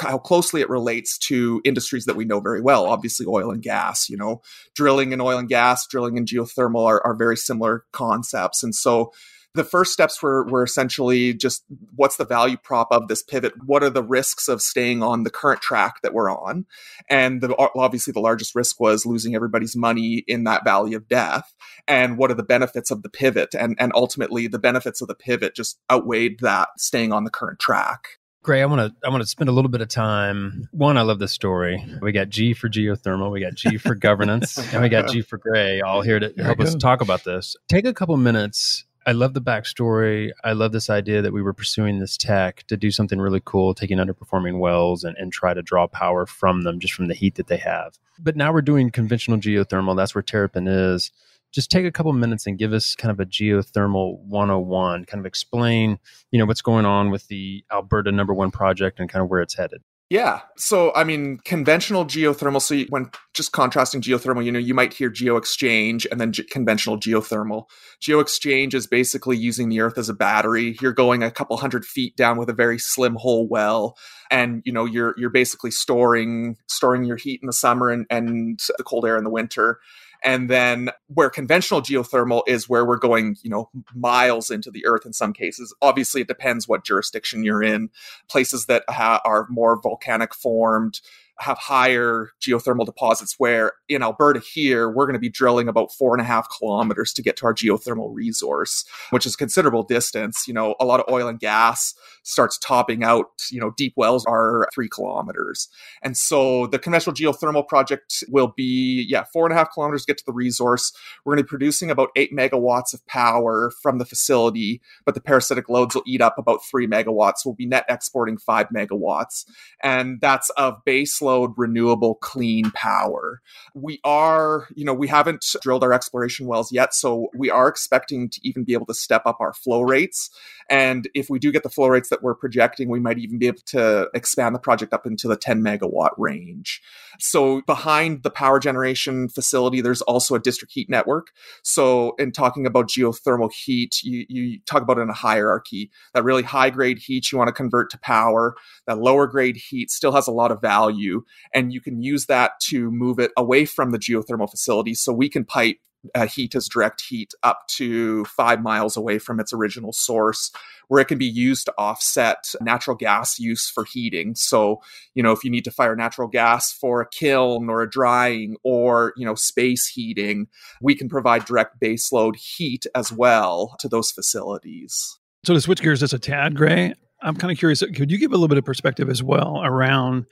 how closely it relates to industries that we know very well obviously oil and gas you know drilling in oil and gas drilling in geothermal are, are very similar concepts and so the first steps were were essentially just what's the value prop of this pivot what are the risks of staying on the current track that we're on and the, obviously the largest risk was losing everybody's money in that valley of death and what are the benefits of the pivot and and ultimately the benefits of the pivot just outweighed that staying on the current track Gray, I want to I want to spend a little bit of time. One, I love this story. We got G for geothermal, we got G for governance, and we got G for Gray, all here to [laughs] help us talk about this. Take a couple minutes I love the backstory. I love this idea that we were pursuing this tech to do something really cool, taking underperforming wells and, and try to draw power from them just from the heat that they have. But now we're doing conventional geothermal. That's where Terrapin is. Just take a couple minutes and give us kind of a geothermal 101, kind of explain, you know, what's going on with the Alberta number one project and kind of where it's headed. Yeah. So, I mean, conventional geothermal. So, when just contrasting geothermal, you know, you might hear geo exchange and then ge- conventional geothermal. Geo exchange is basically using the earth as a battery. You're going a couple hundred feet down with a very slim hole well, and you know, you're you're basically storing storing your heat in the summer and, and the cold air in the winter. And then where conventional geothermal is where we're going, you know, miles into the earth in some cases. Obviously, it depends what jurisdiction you're in. Places that ha- are more volcanic formed, have higher geothermal deposits where in Alberta here, we're going to be drilling about four and a half kilometers to get to our geothermal resource, which is considerable distance. You know, a lot of oil and gas starts topping out, you know, deep wells are three kilometers. And so the conventional geothermal project will be, yeah, four and a half kilometers to get to the resource. We're going to be producing about eight megawatts of power from the facility, but the parasitic loads will eat up about three megawatts. We'll be net exporting five megawatts. And that's of base load renewable clean power. We are, you know, we haven't drilled our exploration wells yet, so we are expecting to even be able to step up our flow rates. And if we do get the flow rates that we're projecting, we might even be able to expand the project up into the 10 megawatt range. So behind the power generation facility, there's also a district heat network. So in talking about geothermal heat, you, you talk about in a hierarchy. That really high grade heat you want to convert to power. That lower grade heat still has a lot of value, and you can use that to move it away from the geothermal facility. So we can pipe uh, heat as direct heat up to five miles away from its original source, where it can be used to offset natural gas use for heating. So, you know, if you need to fire natural gas for a kiln or a drying or, you know, space heating, we can provide direct baseload heat as well to those facilities. So, to switch gears just a tad, Gray, I'm kind of curious. Could you give a little bit of perspective as well around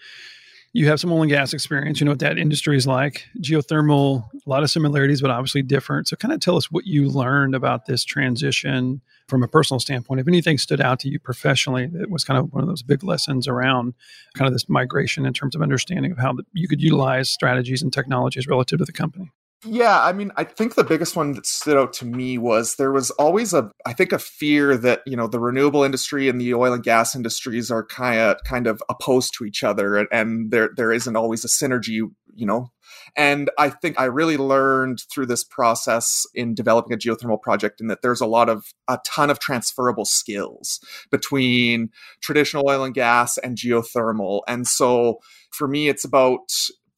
you have some oil and gas experience. You know what that industry is like. Geothermal, a lot of similarities, but obviously different. So, kind of tell us what you learned about this transition from a personal standpoint. If anything stood out to you professionally, that was kind of one of those big lessons around kind of this migration in terms of understanding of how you could utilize strategies and technologies relative to the company. Yeah, I mean, I think the biggest one that stood out to me was there was always a, I think, a fear that you know the renewable industry and the oil and gas industries are kind of kind of opposed to each other, and, and there there isn't always a synergy, you know. And I think I really learned through this process in developing a geothermal project, in that there's a lot of a ton of transferable skills between traditional oil and gas and geothermal, and so for me, it's about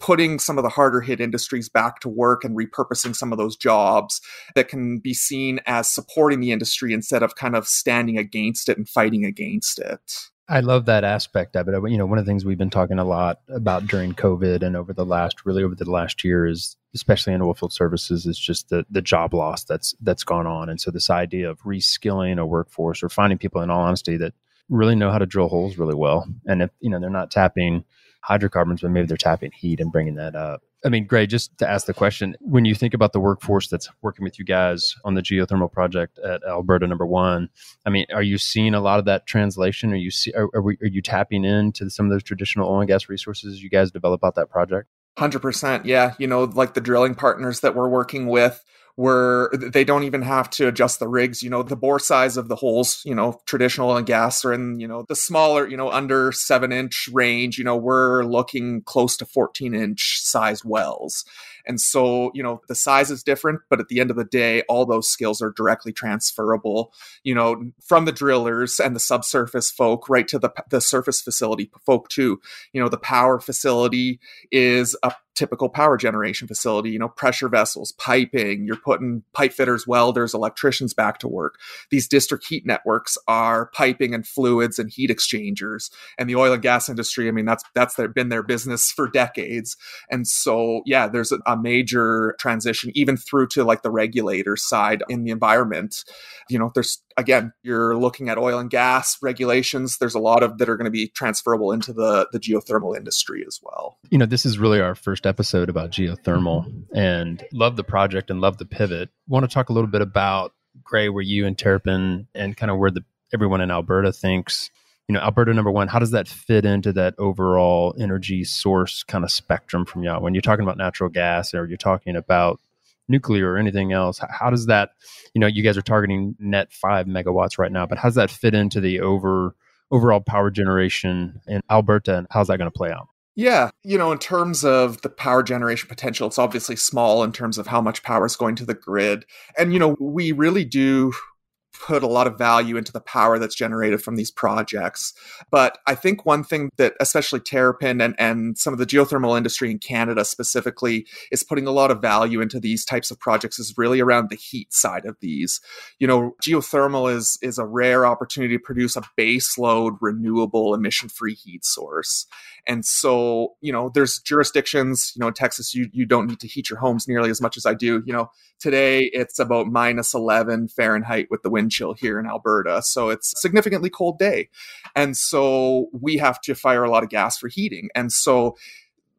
putting some of the harder hit industries back to work and repurposing some of those jobs that can be seen as supporting the industry instead of kind of standing against it and fighting against it. I love that aspect of it. You know, one of the things we've been talking a lot about during COVID and over the last, really over the last year, is especially in oilfield services, is just the the job loss that's that's gone on. And so this idea of reskilling a workforce or finding people, in all honesty, that really know how to drill holes really well, and if you know they're not tapping hydrocarbons, but maybe they're tapping heat and bringing that up. I mean, Gray, just to ask the question, when you think about the workforce that's working with you guys on the geothermal project at Alberta Number One, I mean, are you seeing a lot of that translation? Are you see, are, are, we, are you tapping into some of those traditional oil and gas resources you guys develop out that project? Hundred percent, yeah. You know, like the drilling partners that we're working with, where they don't even have to adjust the rigs. You know, the bore size of the holes, you know, traditional and gas are in, you know, the smaller, you know, under seven inch range. You know, we're looking close to 14 inch sized wells. And so, you know, the size is different, but at the end of the day, all those skills are directly transferable, you know, from the drillers and the subsurface folk right to the, the surface facility folk too. You know, the power facility is a typical power generation facility, you know, pressure vessels, piping, you're putting pipe fitters, welders, electricians back to work. These district heat networks are piping and fluids and heat exchangers. And the oil and gas industry, I mean, that's that's their, been their business for decades. And so, yeah, there's a, a major transition even through to like the regulator side in the environment. You know, there's again, you're looking at oil and gas regulations. There's a lot of that are going to be transferable into the the geothermal industry as well. You know, this is really our first episode about geothermal and love the project and love the pivot. Want to talk a little bit about Gray, where you and Terrapin and kind of where the everyone in Alberta thinks you know, Alberta number one, how does that fit into that overall energy source kind of spectrum from y'all? When you're talking about natural gas or you're talking about nuclear or anything else, how does that, you know, you guys are targeting net five megawatts right now, but how does that fit into the over overall power generation in Alberta and how's that going to play out? Yeah, you know, in terms of the power generation potential, it's obviously small in terms of how much power is going to the grid. And, you know, we really do put a lot of value into the power that's generated from these projects. But I think one thing that especially Terrapin and, and some of the geothermal industry in Canada specifically is putting a lot of value into these types of projects is really around the heat side of these. You know, geothermal is is a rare opportunity to produce a base load renewable emission free heat source. And so, you know, there's jurisdictions, you know, in Texas, you, you don't need to heat your homes nearly as much as I do. You know, today it's about minus 11 Fahrenheit with the wind chill here in Alberta. So it's significantly cold day. And so we have to fire a lot of gas for heating. And so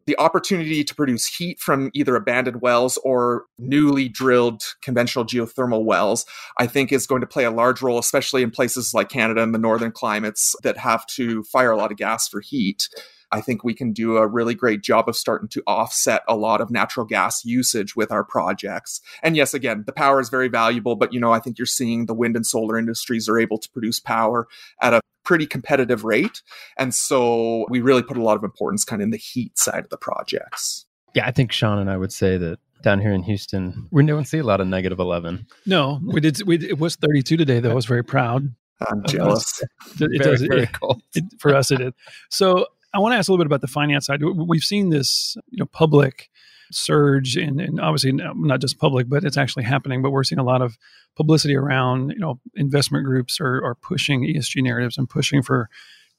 the opportunity to produce heat from either abandoned wells or newly drilled conventional geothermal wells, I think is going to play a large role, especially in places like Canada and the northern climates that have to fire a lot of gas for heat. I think we can do a really great job of starting to offset a lot of natural gas usage with our projects. And yes, again, the power is very valuable, but you know, I think you're seeing the wind and solar industries are able to produce power at a pretty competitive rate. And so we really put a lot of importance kind of in the heat side of the projects. Yeah, I think Sean and I would say that down here in Houston, we don't see a lot of negative 11. No, we did. We, it was 32 today, though. I was very proud. I'm jealous. It, it very, does, very it, cold. It, for us, it is. So I want to ask a little bit about the finance side. We've seen this, you know, public surge, and, and obviously not just public, but it's actually happening. But we're seeing a lot of publicity around, you know, investment groups are, are pushing ESG narratives and pushing for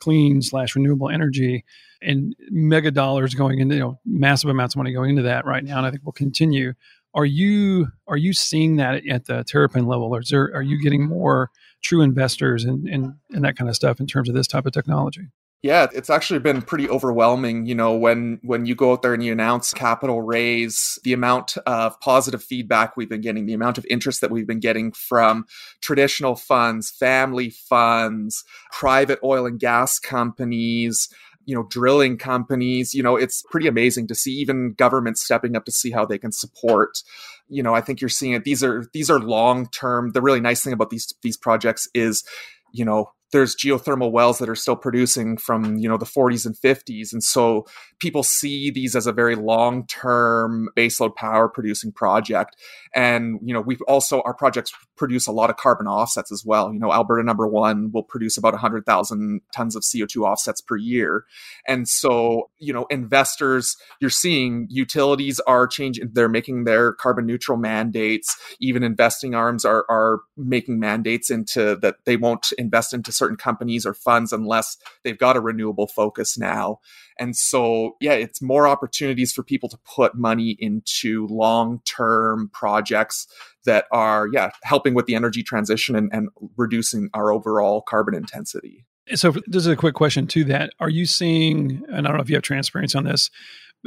clean slash renewable energy, and mega dollars going into, you know, massive amounts of money going into that right now, and I think we'll continue. Are you are you seeing that at the Terrapin level, or is there are you getting more true investors and, and and that kind of stuff in terms of this type of technology? Yeah, it's actually been pretty overwhelming, you know, when when you go out there and you announce capital raise, the amount of positive feedback we've been getting, the amount of interest that we've been getting from traditional funds, family funds, private oil and gas companies, you know, drilling companies, you know, it's pretty amazing to see even governments stepping up to see how they can support you know, I think you're seeing it. These are these are long term. The really nice thing about these these projects is, you know, there's geothermal wells that are still producing from you know the 40s and 50s and so people see these as a very long term baseload power producing project. And you know we also our projects produce a lot of carbon offsets as well. You know alberta number one will produce about 100000 tons of co2 offsets per year. And so you know investors you're seeing utilities are changing they're making their carbon neutral mandates. Even investing arms are are making mandates into that they won't invest into certain companies or funds unless they've got a renewable focus now. And so, yeah, it's more opportunities for people to put money into long term projects that are, yeah, helping with the energy transition and, and reducing our overall carbon intensity. So, this is a quick question to that. Are you seeing, and I don't know if you have transparency on this,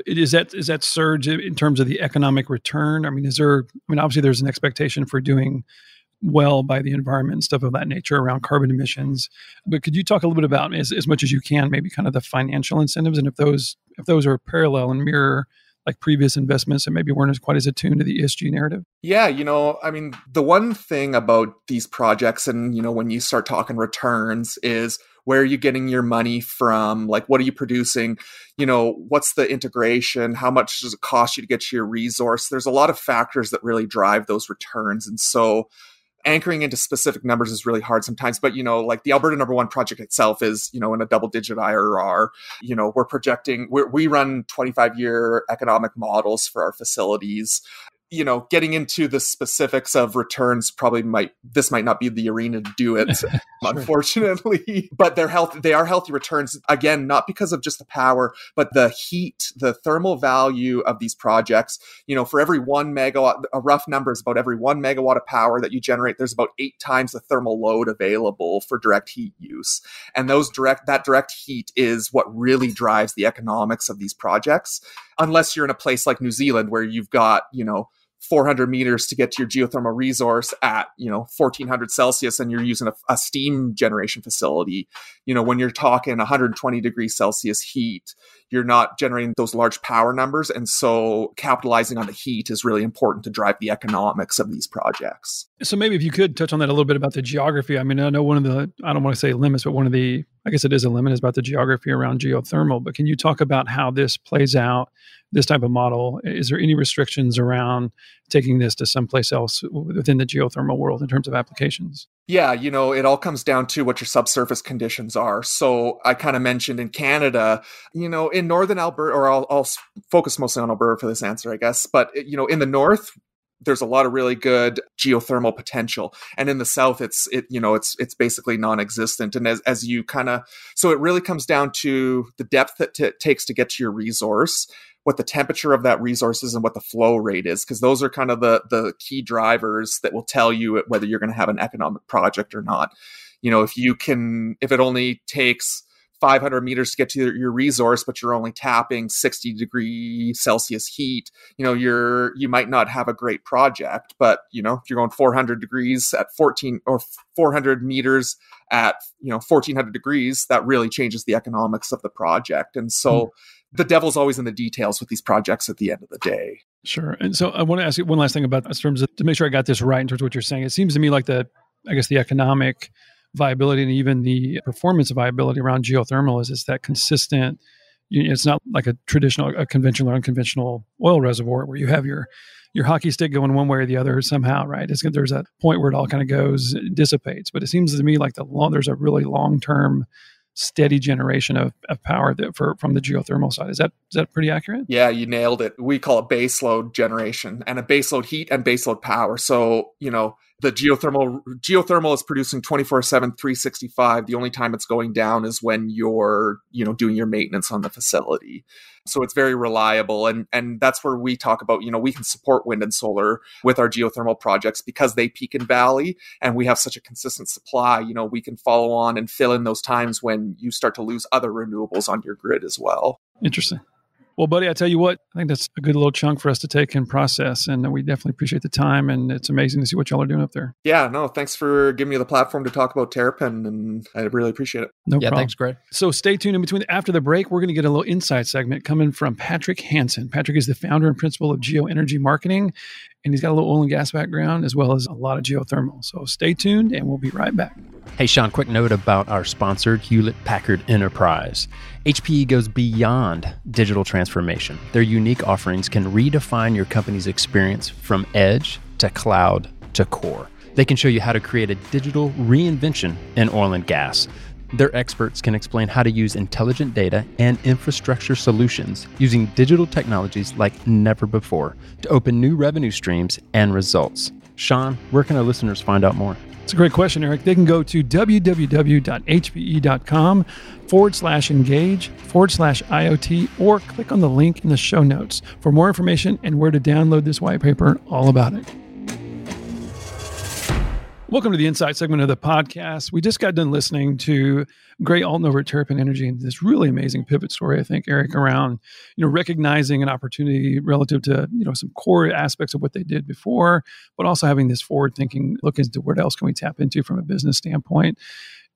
is that is that surge in terms of the economic return? I mean, is there? I mean, obviously, there's an expectation for doing well by the environment and stuff of that nature around carbon emissions. But could you talk a little bit about as, as much as you can, maybe kind of the financial incentives and if those if those are parallel and mirror like previous investments that maybe weren't as quite as attuned to the ESG narrative? Yeah, you know, I mean, the one thing about these projects and, you know, when you start talking returns is where are you getting your money from? Like, what are you producing? You know, what's the integration? How much does it cost you to get to your resource? There's a lot of factors that really drive those returns. And so, anchoring into specific numbers is really hard sometimes but you know like the alberta number one project itself is you know in a double digit irr you know we're projecting we're, we run 25 year economic models for our facilities you know, getting into the specifics of returns probably might this might not be the arena to do it, [laughs] [laughs] sure. unfortunately. but they're healthy. They are healthy returns again, not because of just the power, but the heat, the thermal value of these projects. You know, for every one megawatt, a rough number is about every one megawatt of power that you generate. There's about eight times the thermal load available for direct heat use, and those direct that direct heat is what really drives the economics of these projects. Unless you're in a place like New Zealand where you've got you know 400 meters to get to your geothermal resource at you know 1400 celsius and you're using a, a, steam generation facility you know when you're talking 120 degrees celsius heat you're not generating those large power numbers. And so capitalizing on the heat is really important to drive the economics of these projects. So maybe if you could touch on that a little bit about the geography. I mean i know one of the i don't want to say limits but one of the i guess it is a limit is about the geography around geothermal but can you talk about how this plays out this type of model? Is there any restrictions around taking this to someplace else within the geothermal world in terms of applications? Yeah, you know, it all comes down to what your subsurface conditions are. So I kind of mentioned in Canada, you know, in northern Alberta, or I'll, I'll focus mostly on Alberta for this answer, I guess. But you know, in the north, there's a lot of really good geothermal potential. And in the south it's it you know it's it's basically non-existent. And as, as you kind of so it really comes down to the depth that it takes to get to your resource what the temperature of that resource is and what the flow rate is because those are kind of the the key drivers that will tell you whether you're going to have an economic project or not. You know if you can if it only takes 500 meters to get to your, your resource but you're only tapping 60 degree celsius heat you know you're you might not have a great project but you know if you're going 400 degrees at 14 or 400 meters at you know 1400 degrees that really changes the economics of the project and so mm the devil's always in the details with these projects at the end of the day. Sure. And so I want to ask you one last thing about in terms of to make sure I got this right in terms of what you're saying. It seems to me like the, I guess, the economic viability and even the performance of viability around geothermal is, is that consistent. It's not like a traditional, a conventional or unconventional oil reservoir where you have your your hockey stick going one way or the other somehow, right? It's, there's a point where it all kind of goes dissipates. But it seems to me like the long, there's a really long term steady generation of, of power that for from the geothermal side. Is that is that pretty accurate? Yeah, you nailed it. We call it baseload generation and a baseload heat and baseload power. So, you know, the geothermal geothermal is producing 24/7 365. The only time it's going down is when you're, you know, doing your maintenance on the facility so it's very reliable and and that's where we talk about you know we can support wind and solar with our geothermal projects because they peak and valley and we have such a consistent supply you know we can follow on and fill in those times when you start to lose other renewables on your grid as well. Interesting well, buddy, I tell you what, I think that's a good little chunk for us to take and process. And we definitely appreciate the time. And it's amazing to see what y'all are doing up there. Yeah, no, thanks for giving me the platform to talk about Terrapin. And I really appreciate it. No yeah, problem. thanks, Greg. So stay tuned in between. After the break, we're going to get a little insight segment coming from Patrick Hansen. Patrick is the founder and principal of Geo Energy Marketing, and he's got a little oil and gas background as well as a lot of geothermal. So stay tuned, and we'll be right back. Hey, Sean, quick note about our sponsor, Hewlett Packard Enterprise. HPE goes beyond digital transformation. Their unique offerings can redefine your company's experience from edge to cloud to core. They can show you how to create a digital reinvention in oil and gas. Their experts can explain how to use intelligent data and infrastructure solutions using digital technologies like never before to open new revenue streams and results. Sean, where can our listeners find out more? It's a great question, Eric. They can go to www.hpe.com forward slash engage forward slash IoT or click on the link in the show notes for more information and where to download this white paper all about it. Welcome to the Insight segment of the podcast. We just got done listening to Gray Alton over at Terrapin Energy and this really amazing pivot story, I think, Eric, around you know recognizing an opportunity relative to you know some core aspects of what they did before, but also having this forward thinking look into what else can we tap into from a business standpoint.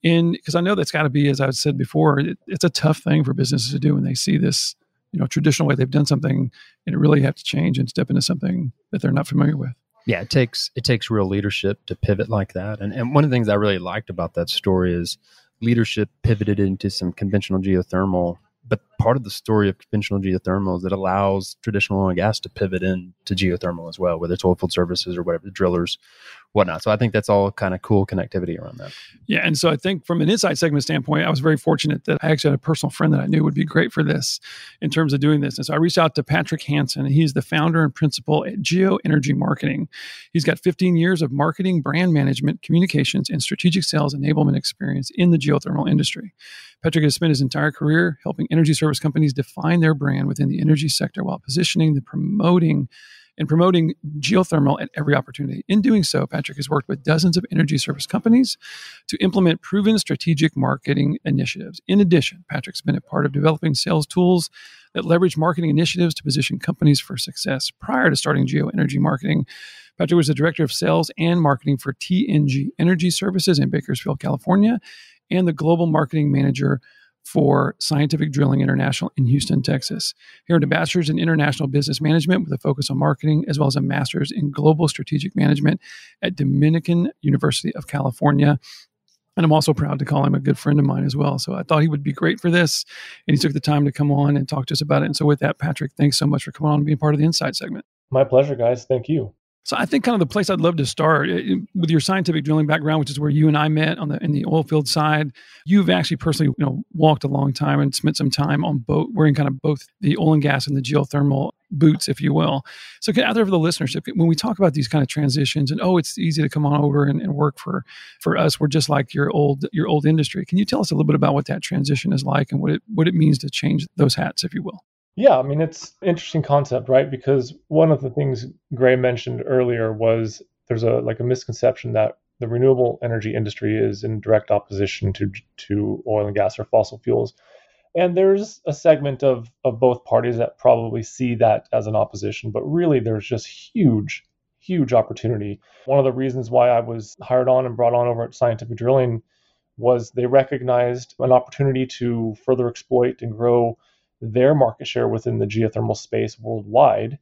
And because I know that's got to be, as I said before, it, it's a tough thing for businesses to do when they see this you know traditional way they've done something and it really have to change and step into something that they're not familiar with. Yeah, it takes it takes real leadership to pivot like that. And and one of the things I really liked about that story is leadership pivoted into some conventional geothermal but part of the story of conventional geothermal is it allows traditional oil and gas to pivot into geothermal as well, whether it's oilfield services or whatever, drillers, whatnot. So I think that's all kind of cool connectivity around that. Yeah. And so I think from an Insight segment standpoint, I was very fortunate that I actually had a personal friend that I knew would be great for this in terms of doing this. And so I reached out to Patrick Hansen, and he's the founder and principal at Geo Energy Marketing. He's got 15 years of marketing, brand management, communications, and strategic sales enablement experience in the geothermal industry. Patrick has spent his entire career helping energy service companies define their brand within the energy sector while positioning the promoting and promoting geothermal at every opportunity. In doing so, Patrick has worked with dozens of energy service companies to implement proven strategic marketing initiatives. In addition, Patrick's been a part of developing sales tools that leverage marketing initiatives to position companies for success. Prior to starting Geo Energy Marketing, Patrick was the director of sales and marketing for TNG Energy Services in Bakersfield, California, and the global marketing manager for Scientific Drilling International in Houston, Texas. He earned a bachelor's in international business management with a focus on marketing, as well as a master's in global strategic management at Dominican University of California. And I'm also proud to call him a good friend of mine as well. So I thought he would be great for this. And he took the time to come on and talk to us about it. And so, with that, Patrick, thanks so much for coming on and being part of the Insight segment. My pleasure, guys. Thank you. So I think kind of the place I'd love to start uh, with your scientific drilling background, which is where you and I met on the in the oil field side. You've actually personally, you know, walked a long time and spent some time on boat, wearing kind of both the oil and gas and the geothermal boots, if you will. So out there for the listenership, when we talk about these kind of transitions and oh, it's easy to come on over and, and work for for us, we're just like your old your old industry. Can you tell us a little bit about what that transition is like and what it what it means to change those hats, if you will? Yeah, I mean, it's interesting concept, right? Because one of the things Gray mentioned earlier was there's a like a misconception that the renewable energy industry is in direct opposition to to oil and gas or fossil fuels. And there's a segment of of both parties that probably see that as an opposition, but really there's just huge huge opportunity. One of the reasons why I was hired on and brought on over at Scientific Drilling was they recognized an opportunity to further exploit and grow their market share within the geothermal space worldwide,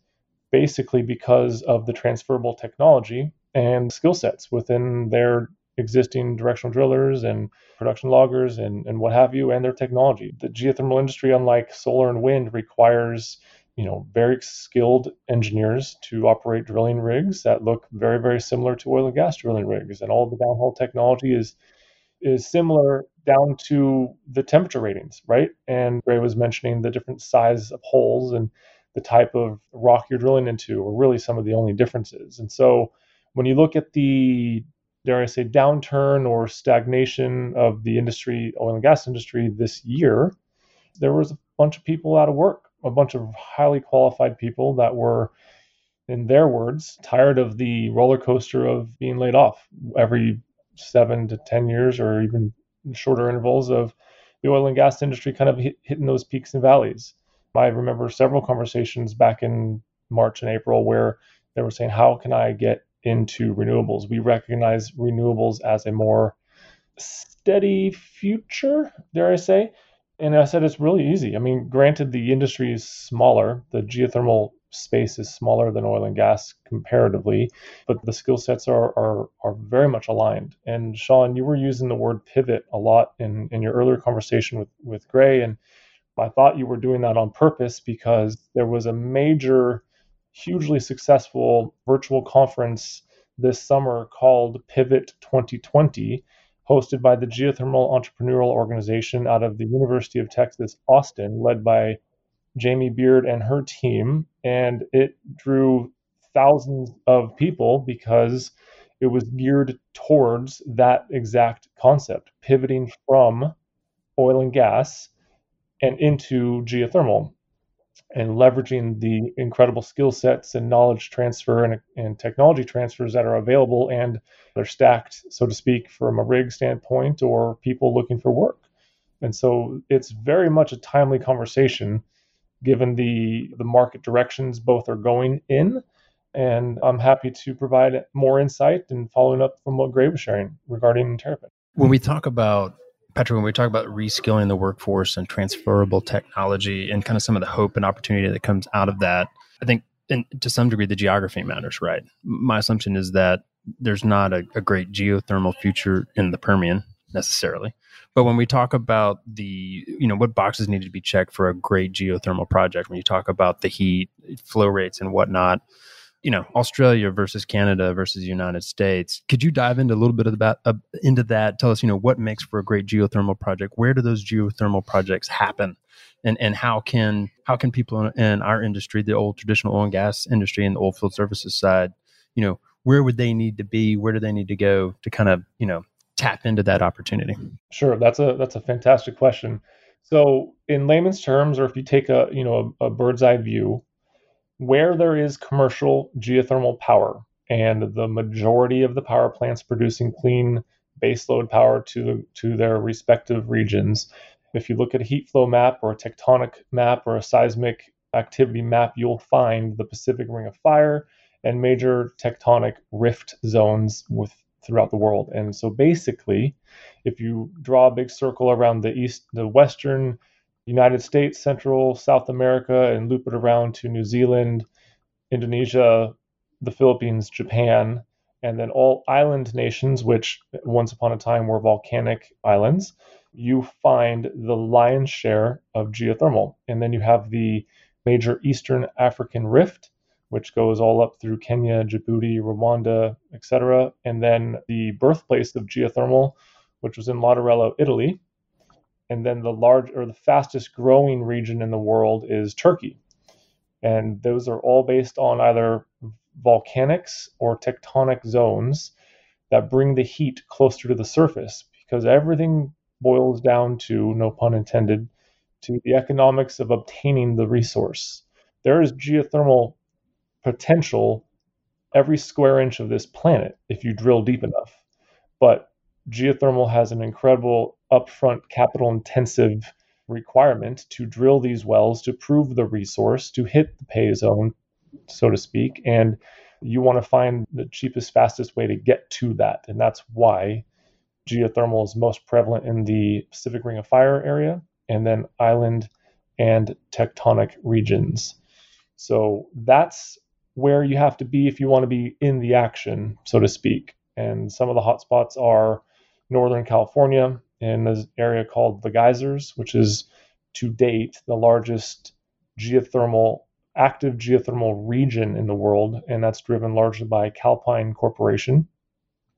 basically because of the transferable technology and skill sets within their existing directional drillers and production loggers and, and what have you, and their technology. The geothermal industry, unlike solar and wind, requires you know very skilled engineers to operate drilling rigs that look very very similar to oil and gas drilling rigs and all the downhole technology is is similar down to the temperature ratings, right? And Ray was mentioning the different size of holes and the type of rock you're drilling into are really some of the only differences. And so when you look at the dare I say downturn or stagnation of the industry, oil and gas industry this year, there was a bunch of people out of work, a bunch of highly qualified people that were in their words, tired of the roller coaster of being laid off every seven to 10 years or even shorter intervals of the oil and gas industry kind of hit, hitting those peaks and valleys. I remember several conversations back in March and April where they were saying, How can I get into renewables? We recognize renewables as a more steady future, dare I say. And I said, It's really easy. I mean, granted, the industry is smaller, the geothermal space is smaller than oil and gas comparatively, but the skill sets are, are are very much aligned. And Sean, you were using the word pivot a lot in, in your earlier conversation with, with Gray. And I thought you were doing that on purpose because there was a major, hugely successful virtual conference this summer called Pivot 2020, hosted by the Geothermal Entrepreneurial Organization out of the University of Texas, Austin, led by Jamie Beard and her team, and it drew thousands of people because it was geared towards that exact concept, pivoting from oil and gas and into geothermal and leveraging the incredible skill sets and knowledge transfer and, and technology transfers that are available and they're stacked, so to speak, from a rig standpoint or people looking for work. And so it's very much a timely conversation given the the market directions both are going in. And I'm happy to provide more insight and following up from what Gray was sharing regarding Terrapin. When we talk about Patrick, when we talk about reskilling the workforce and transferable technology and kind of some of the hope and opportunity that comes out of that, I think and to some degree the geography matters, right? My assumption is that there's not a, a great geothermal future in the Permian necessarily. But when we talk about the, you know, what boxes need to be checked for a great geothermal project, when you talk about the heat, flow rates, and whatnot, you know, Australia versus Canada versus United States. Could you dive into a little bit of that, uh, into that? Tell us, you know, what makes for a great geothermal project? Where do those geothermal projects happen? And, and how can how can people in our industry, the old traditional oil and gas industry and the oil field services side, you know, where would they need to be? Where do they need to go to kind of, you know, tap into that opportunity? Sure, that's a that's a fantastic question. So, in layman's terms, or if you take a you know a, a bird's eye view, where there is commercial geothermal power and the majority of the power plants producing clean baseload power to to their respective regions, if you look at a heat flow map or a tectonic map or a seismic activity map, you'll find the Pacific Ring of Fire and major tectonic rift zones with throughout the world. And so basically, if you draw a big circle around the east, the western United States, Central, South America, and loop it around to New Zealand, Indonesia, the Philippines, Japan, and then all island nations, which once upon a time were volcanic islands, you find the lion's share of geothermal. And then you have the major Eastern African rift, which goes all up through Kenya, Djibouti, Rwanda, etc. And then the birthplace of geothermal, which was in Larderello, Italy. And then the large or the fastest growing region in the world is Turkey. And those are all based on either volcanics or tectonic zones that bring the heat closer to the surface because everything boils down to, no pun intended, to the economics of obtaining the resource. There is geothermal potential every square inch of this planet if you drill deep enough. But geothermal has an incredible upfront capital intensive requirement to drill these wells to prove the resource, to hit the pay zone, so to speak. And you want to find the cheapest, fastest way to get to that. And that's why geothermal is most prevalent in the Pacific Ring of Fire area and then island and tectonic regions. So that's where you have to be if you want to be in the action, so to speak. And some of the hotspots are Northern California in an area called the Geysers, which is to date the largest geothermal active geothermal region in the world, and that's driven largely by Calpine Corporation.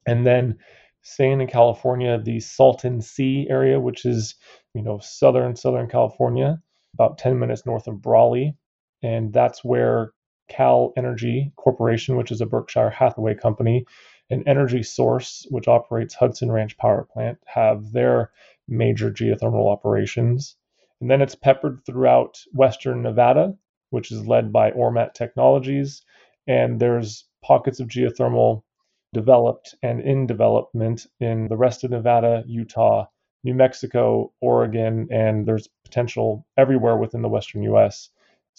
And then staying in California, the Salton Sea area, which is, you know, southern Southern California, about 10 minutes north of Brawley. And that's where CalEnergy Corporation, which is a Berkshire Hathaway company, and Energy Source, which operates Hudson Ranch Power Plant, have their major geothermal operations. And then it's peppered throughout western Nevada, which is led by Ormat Technologies. And there's pockets of geothermal developed and in development in the rest of Nevada, Utah, New Mexico, Oregon, and there's potential everywhere within the western US.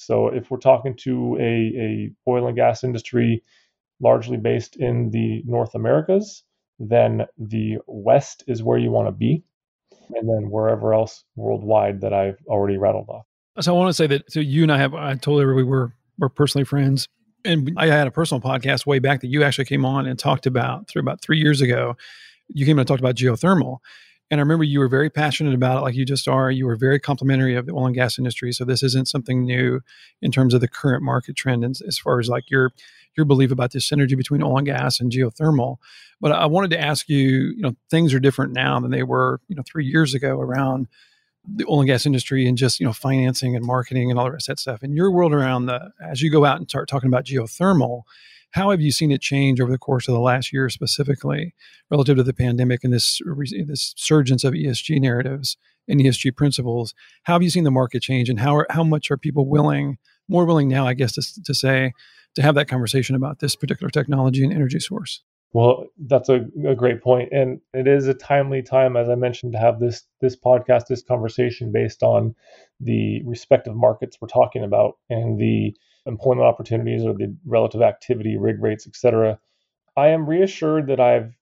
So if we're talking to a, a oil and gas industry largely based in the North Americas, then the West is where you want to be. And then wherever else worldwide that I've already rattled off. So I want to say that so you and I have I told everybody we're we're personally friends. And I had a personal podcast way back that you actually came on and talked about through about three years ago. You came and talked about geothermal. And I remember you were very passionate about it, like you just are. You were very complimentary of the oil and gas industry. So this isn't something new in terms of the current market trend, and as far as like your your belief about this synergy between oil and gas and geothermal. But I wanted to ask you, you know, things are different now than they were, you know, three years ago around the oil and gas industry and just you know financing and marketing and all the rest of that stuff. In your world around the as you go out and start talking about geothermal, how have you seen it change over the course of the last year specifically relative to the pandemic and this this surgence of ESG narratives and ESG principles? How have you seen the market change and how are, how much are people willing more willing now I guess to, to say to have that conversation about this particular technology and energy source? Well, that's a, a great point, and it is a timely time, as I mentioned, to have this this podcast, this conversation based on the respective markets we're talking about and the employment opportunities or the relative activity, rig rates, etc. I am reassured that I've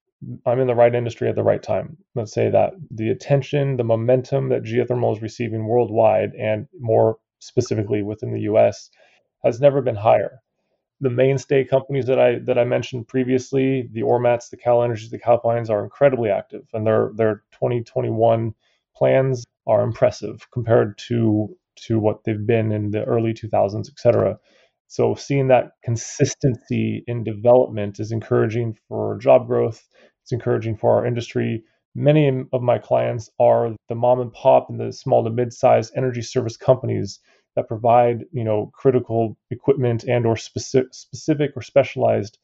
I'm in the right industry at the right time. Let's say that the attention, the momentum that geothermal is receiving worldwide and more specifically within the US has never been higher. The mainstay companies that I that I mentioned previously, the Ormats, the CalEnergies, the Calpines are incredibly active and their their 2021 plans are impressive compared to to what they've been in the early 2000s, et cetera. So seeing that consistency in development is encouraging for job growth. It's encouraging for our industry. Many of my clients are the mom and pop and the small to mid-sized energy service companies that provide, you know, critical equipment and or specific, specific or specialized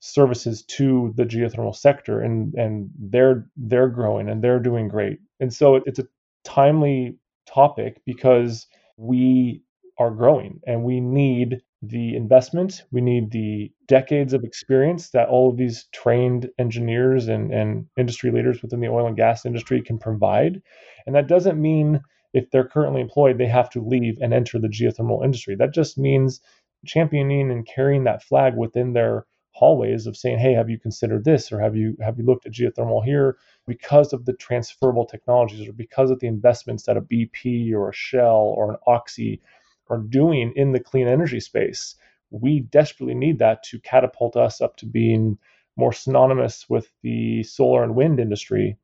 services to the geothermal sector and and they're they're growing and they're doing great. And so it's a timely topic because we are growing and we need the investment. We need the decades of experience that all of these trained engineers and, and industry leaders within the oil and gas industry can provide. And that doesn't mean if they're currently employed, they have to leave and enter the geothermal industry. That just means championing and carrying that flag within their hallways of saying, hey, have you considered this or have you have you looked at geothermal here because of the transferable technologies or because of the investments that a BP or a Shell or an Oxy are doing in the clean energy space. We desperately need that to catapult us up to being more synonymous with the solar and wind industry.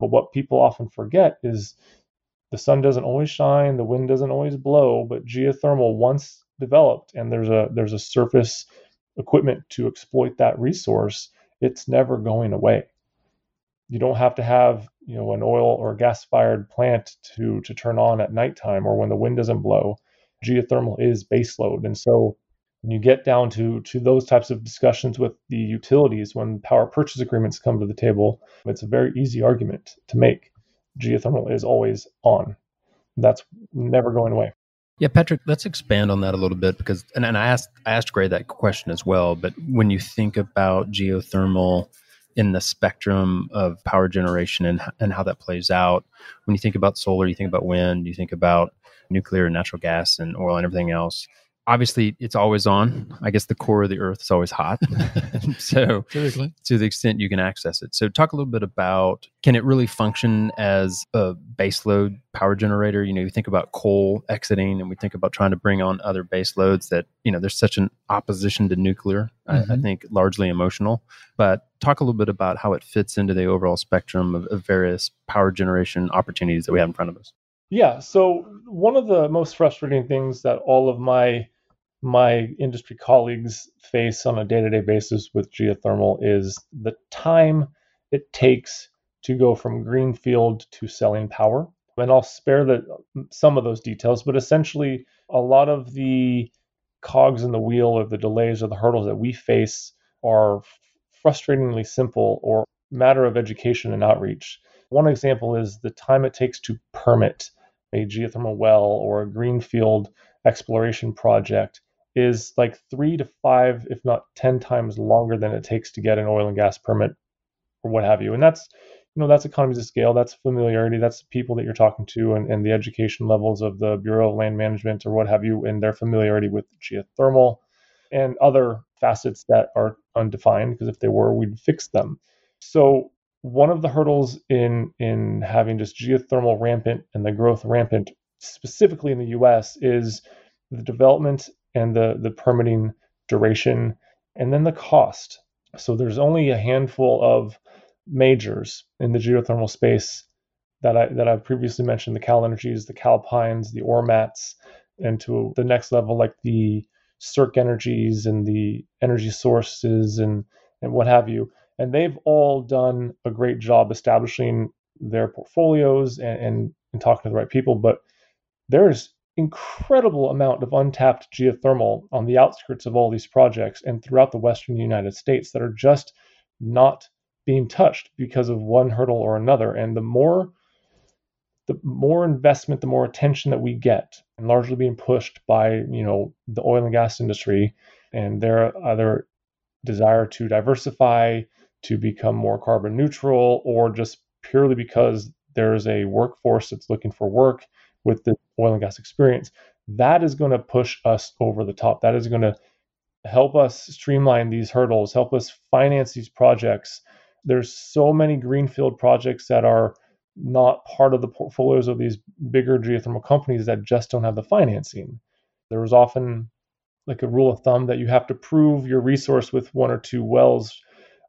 But what people often forget is the sun doesn't always shine, the wind doesn't always blow, but geothermal once developed and there's a there's a surface equipment to exploit that resource, it's never going away. You don't have to have, you know, an oil or gas fired plant to to turn on at nighttime or when the wind doesn't blow geothermal is baseload. And so when you get down to to those types of discussions with the utilities when power purchase agreements come to the table, it's a very easy argument to make. Geothermal is always on. That's never going away. Yeah, Patrick, let's expand on that a little bit because and, and I asked I asked Gray that question as well, but when you think about geothermal in the spectrum of power generation and and how that plays out, when you think about solar, you think about wind, you think about nuclear and natural gas and oil and everything else. Obviously, it's always on. I guess the core of the earth is always hot. [laughs] [laughs] so, Typically. to the extent you can access it. So, talk a little bit about can it really function as a baseload power generator? You know, you think about coal exiting, and we think about trying to bring on other base loads that, you know, there's such an opposition to nuclear, mm-hmm. I, I, mm-hmm. think largely emotional. But talk a little bit about how it fits into the overall spectrum of, of various power generation opportunities that we have in front of us. Yeah. So one of the most frustrating things that all of my my industry colleagues face on a day-to-day basis with geothermal is the time it takes to go from greenfield to selling power. And I'll spare the some of those details, but essentially a lot of the cogs in the wheel or the delays or the hurdles that we face are frustratingly simple or matter of education and outreach. One example is the time it takes to permit a geothermal well or a greenfield exploration project is like three to five, if not 10 times longer than it takes to get an oil and gas permit or what have you. And that's, you know, that's economies of scale, that's familiarity, that's the people that you're talking to and, and the education levels of the Bureau of Land Management or what have you, and their familiarity with geothermal and other facets that are undefined, because if they were, we'd fix them. So one of the hurdles in in having just geothermal rampant and the growth rampant specifically in the US is the development and the the permitting duration and then the cost. So there's only a handful of majors in the geothermal space that I that I've previously mentioned the CalEnergies, the Calpines, the Ormats, and to the next level like the Cyrq Energies and the energy sources and and what have you and they've all done a great job establishing their portfolios and, and, and talking to the right people. But there's incredible amount of untapped geothermal on the outskirts of all these projects and throughout the western United States that are just not being touched because of one hurdle or another. And the more the more investment, the more attention that we get, and largely being pushed by you know the oil and gas industry and their other desire to diversify, to become more carbon neutral or just purely because there's a workforce that's looking for work with the oil and gas experience, that is going to push us over the top. That is going to help us streamline these hurdles, help us finance these projects there's so many greenfield projects that are not part of the portfolios of these bigger geothermal companies that just don't have the financing. There was often like a rule of thumb that you have to prove your resource with one or two wells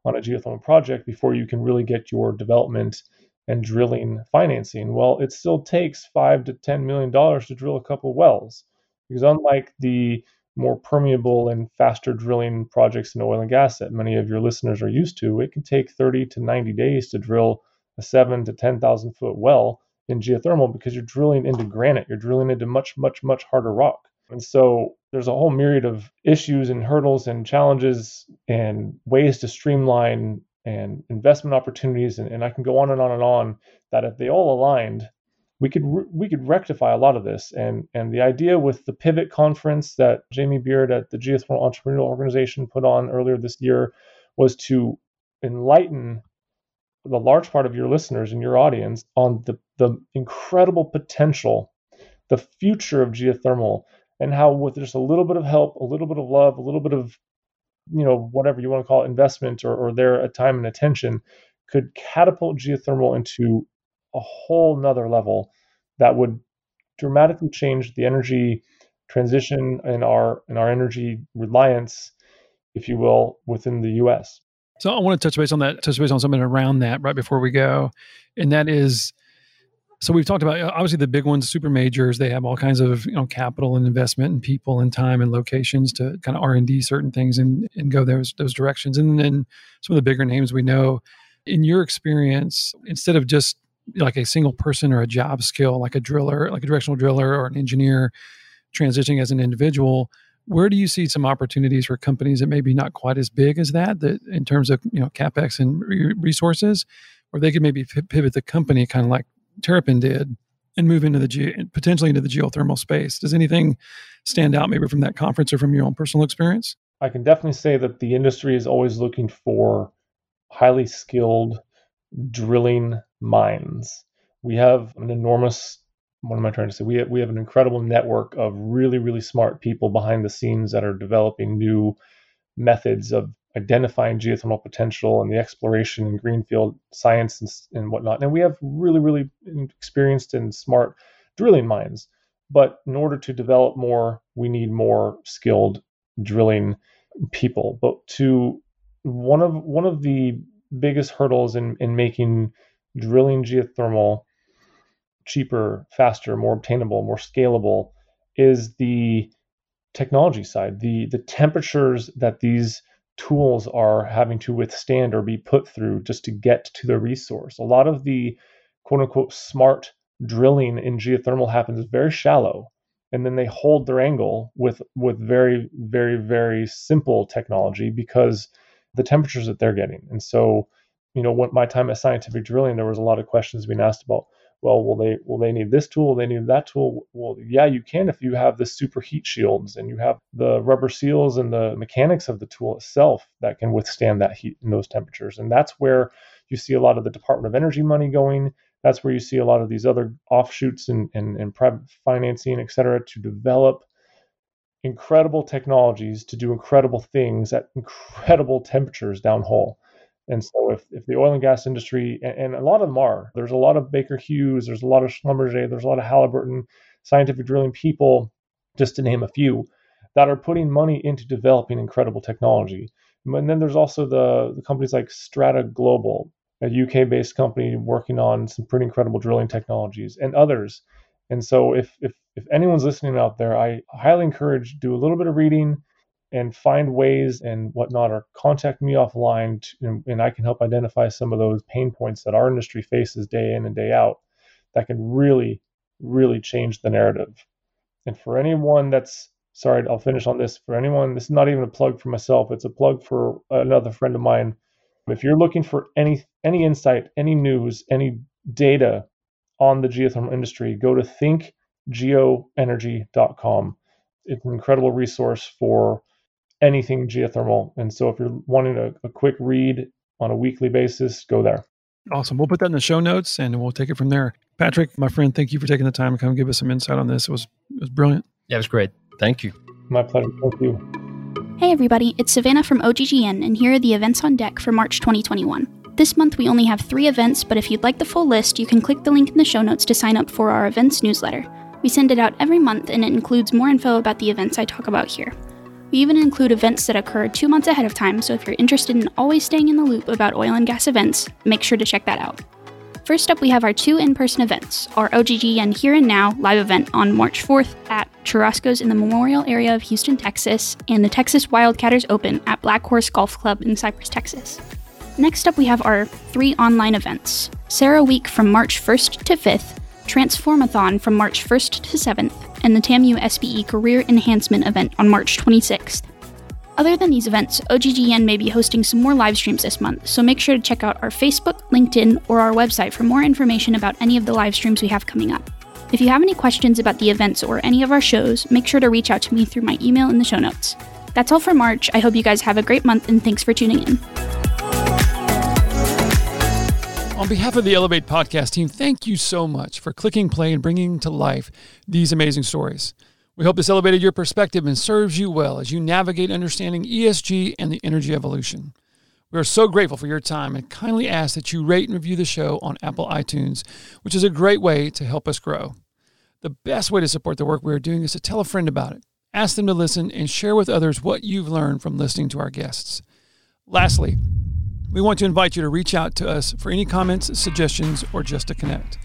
on a geothermal project before you can really get your development and drilling financing. Well, it still takes five to ten million dollars to drill a couple wells. Because unlike the more permeable and faster drilling projects in oil and gas that many of your listeners are used to, it can take 30 to 90 days to drill a seven to 10,000 foot well in geothermal because you're drilling into granite. You're drilling into much, much, much harder rock. And so there's a whole myriad of issues and hurdles and challenges and ways to streamline and investment opportunities. And, and I can go on and on and on that if they all aligned, we could re- we could rectify a lot of this. And and the idea with the pivot conference that Jamie Beard at the Geothermal Entrepreneurial Organization put on earlier this year was to enlighten the large part of your listeners and your audience on the, the incredible potential, the future of geothermal, and how with just a little bit of help, a little bit of love, a little bit of, you know, whatever you want to call it, investment or, or their uh, time and attention, could catapult geothermal into a whole nother level that would dramatically change the energy transition and our and our energy reliance, if you will, within the U.S. So I want to touch base on that, touch base on something around that right before we go. And that is so we've talked about uh, obviously the big ones, super majors, they have all kinds of, you know, capital and investment and people and time and locations to kind of R and D certain things and, and go those those directions. And then some of the bigger names we know. In your experience, instead of just like a single person or a job skill, like a driller, like a directional driller or an engineer transitioning as an individual, where do you see some opportunities for companies that maybe not quite as big as that, that in terms of you know capex and resources, or they could maybe pivot the company kind of like Terrapin did and move into the ge- potentially into the geothermal space? Does anything stand out maybe from that conference or from your own personal experience? I can definitely say that the industry is always looking for highly skilled drilling minds. We have an enormous what am I trying to say? We have, we have an incredible network of really, really smart people behind the scenes that are developing new methods of identifying geothermal potential and the exploration and greenfield science and, and whatnot. And we have really, really experienced and smart drilling minds. But in order to develop more, we need more skilled drilling people. But to one of one of the biggest hurdles in, in making drilling geothermal cheaper, faster, more obtainable, more scalable is the technology side, the the temperatures that these tools are having to withstand or be put through just to get to the resource. A lot of the quote unquote smart drilling in geothermal happens very shallow and then they hold their angle with with very very very simple technology because the temperatures that they're getting. And so, you know, when my time at scientific drilling there was a lot of questions being asked about well, will they will they need this tool? Will they need that tool? Well, yeah, you can if you have the super heat shields and you have the rubber seals and the mechanics of the tool itself that can withstand that heat and those temperatures. And that's where you see a lot of the Department of Energy money going. That's where you see a lot of these other offshoots and, and, and private financing, et cetera, to develop incredible technologies to do incredible things at incredible temperatures downhole. And so, if, if the oil and gas industry, and, and, a lot of them are, there's a lot of Baker Hughes, there's a lot of Schlumberger, there's a lot of Halliburton, scientific drilling people, just to name a few, that are putting money into developing incredible technology. And then there's also the, the companies like Strata Global, a UK based company working on some pretty incredible drilling technologies, and others. And so, if, if, if anyone's listening out there, I highly encourage do a little bit of reading and find ways and whatnot, or contact me offline, to, and, and I can help identify some of those pain points that our industry faces day in and day out that can really, really change the narrative. And for anyone that's sorry, I'll finish on this. For anyone, this is not even a plug for myself, it's a plug for another friend of mine. If you're looking for any any insight, any news, any data on the geothermal industry, go to thinkgeoenergy.com. It's an incredible resource for anything geothermal. And so if you're wanting a, a quick read on a weekly basis, go there. Awesome. We'll put that in the show notes and we'll take it from there. Patrick, my friend, thank you for taking the time to come give us some insight on this. It was it was brilliant. Yeah, it was great. Thank you. My pleasure. Thank you. Hey everybody, it's Savannah from OGGN, and here are the events on deck for March 2021. This month we only have three events, but if you'd like the full list, you can click the link in the show notes to sign up for our events newsletter. We send it out every month and it includes more info about the events I talk about here. We even include events that occur two months ahead of time, so if you're interested in always staying in the loop about oil and gas events, make sure to check that out. First up, we have our two in person events our OGGN Here and Now live event on March 4th at Churrasco's in the Memorial area of Houston, Texas, and the Texas Wildcatters Open at Black Horse Golf Club in Cypress, Texas. Next up, we have our three online events CERAWeek from March 1st to 5th, Transformathon from March 1st to 7th, and the TAMU SPE Career Enhancement event on March 26th. Other than these events, OGGN may be hosting some more live streams this month, so make sure to check out our Facebook, LinkedIn, or our website for more information about any of the live streams we have coming up. If you have any questions about the events or any of our shows, make sure to reach out to me through my email in the show notes. That's all for March. I hope you guys have a great month and thanks for tuning in. On behalf of the Elevate podcast team, thank you so much for clicking play and bringing to life these amazing stories. We hope this elevated your perspective and serves you well as you navigate understanding ESG and the energy evolution. We are so grateful for your time and kindly ask that you rate and review the show on Apple iTunes, which is a great way to help us grow. The best way to support the work we are doing is to tell a friend about it. Ask them to listen and share with others what you've learned from listening to our guests. Lastly, we want to invite you to reach out to us for any comments, suggestions, or just to connect.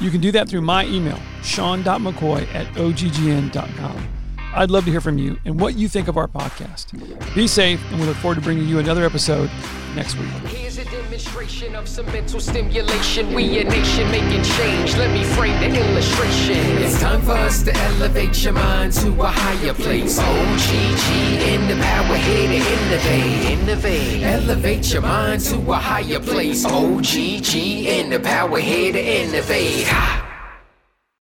You can do that through my email, sean.mccoy at oggn.com. I'd love to hear from you and what you think of our podcast. Be safe, and we look forward to bringing you another episode next week. Here's a demonstration of some mental stimulation. We a nation making change. Let me frame the illustration. It's time for us to elevate your mind to a higher place. Oh, OGG in the power here to innovate. Innovate. Elevate your mind to a higher place. Oh, OGG in the power here to innovate. Ha.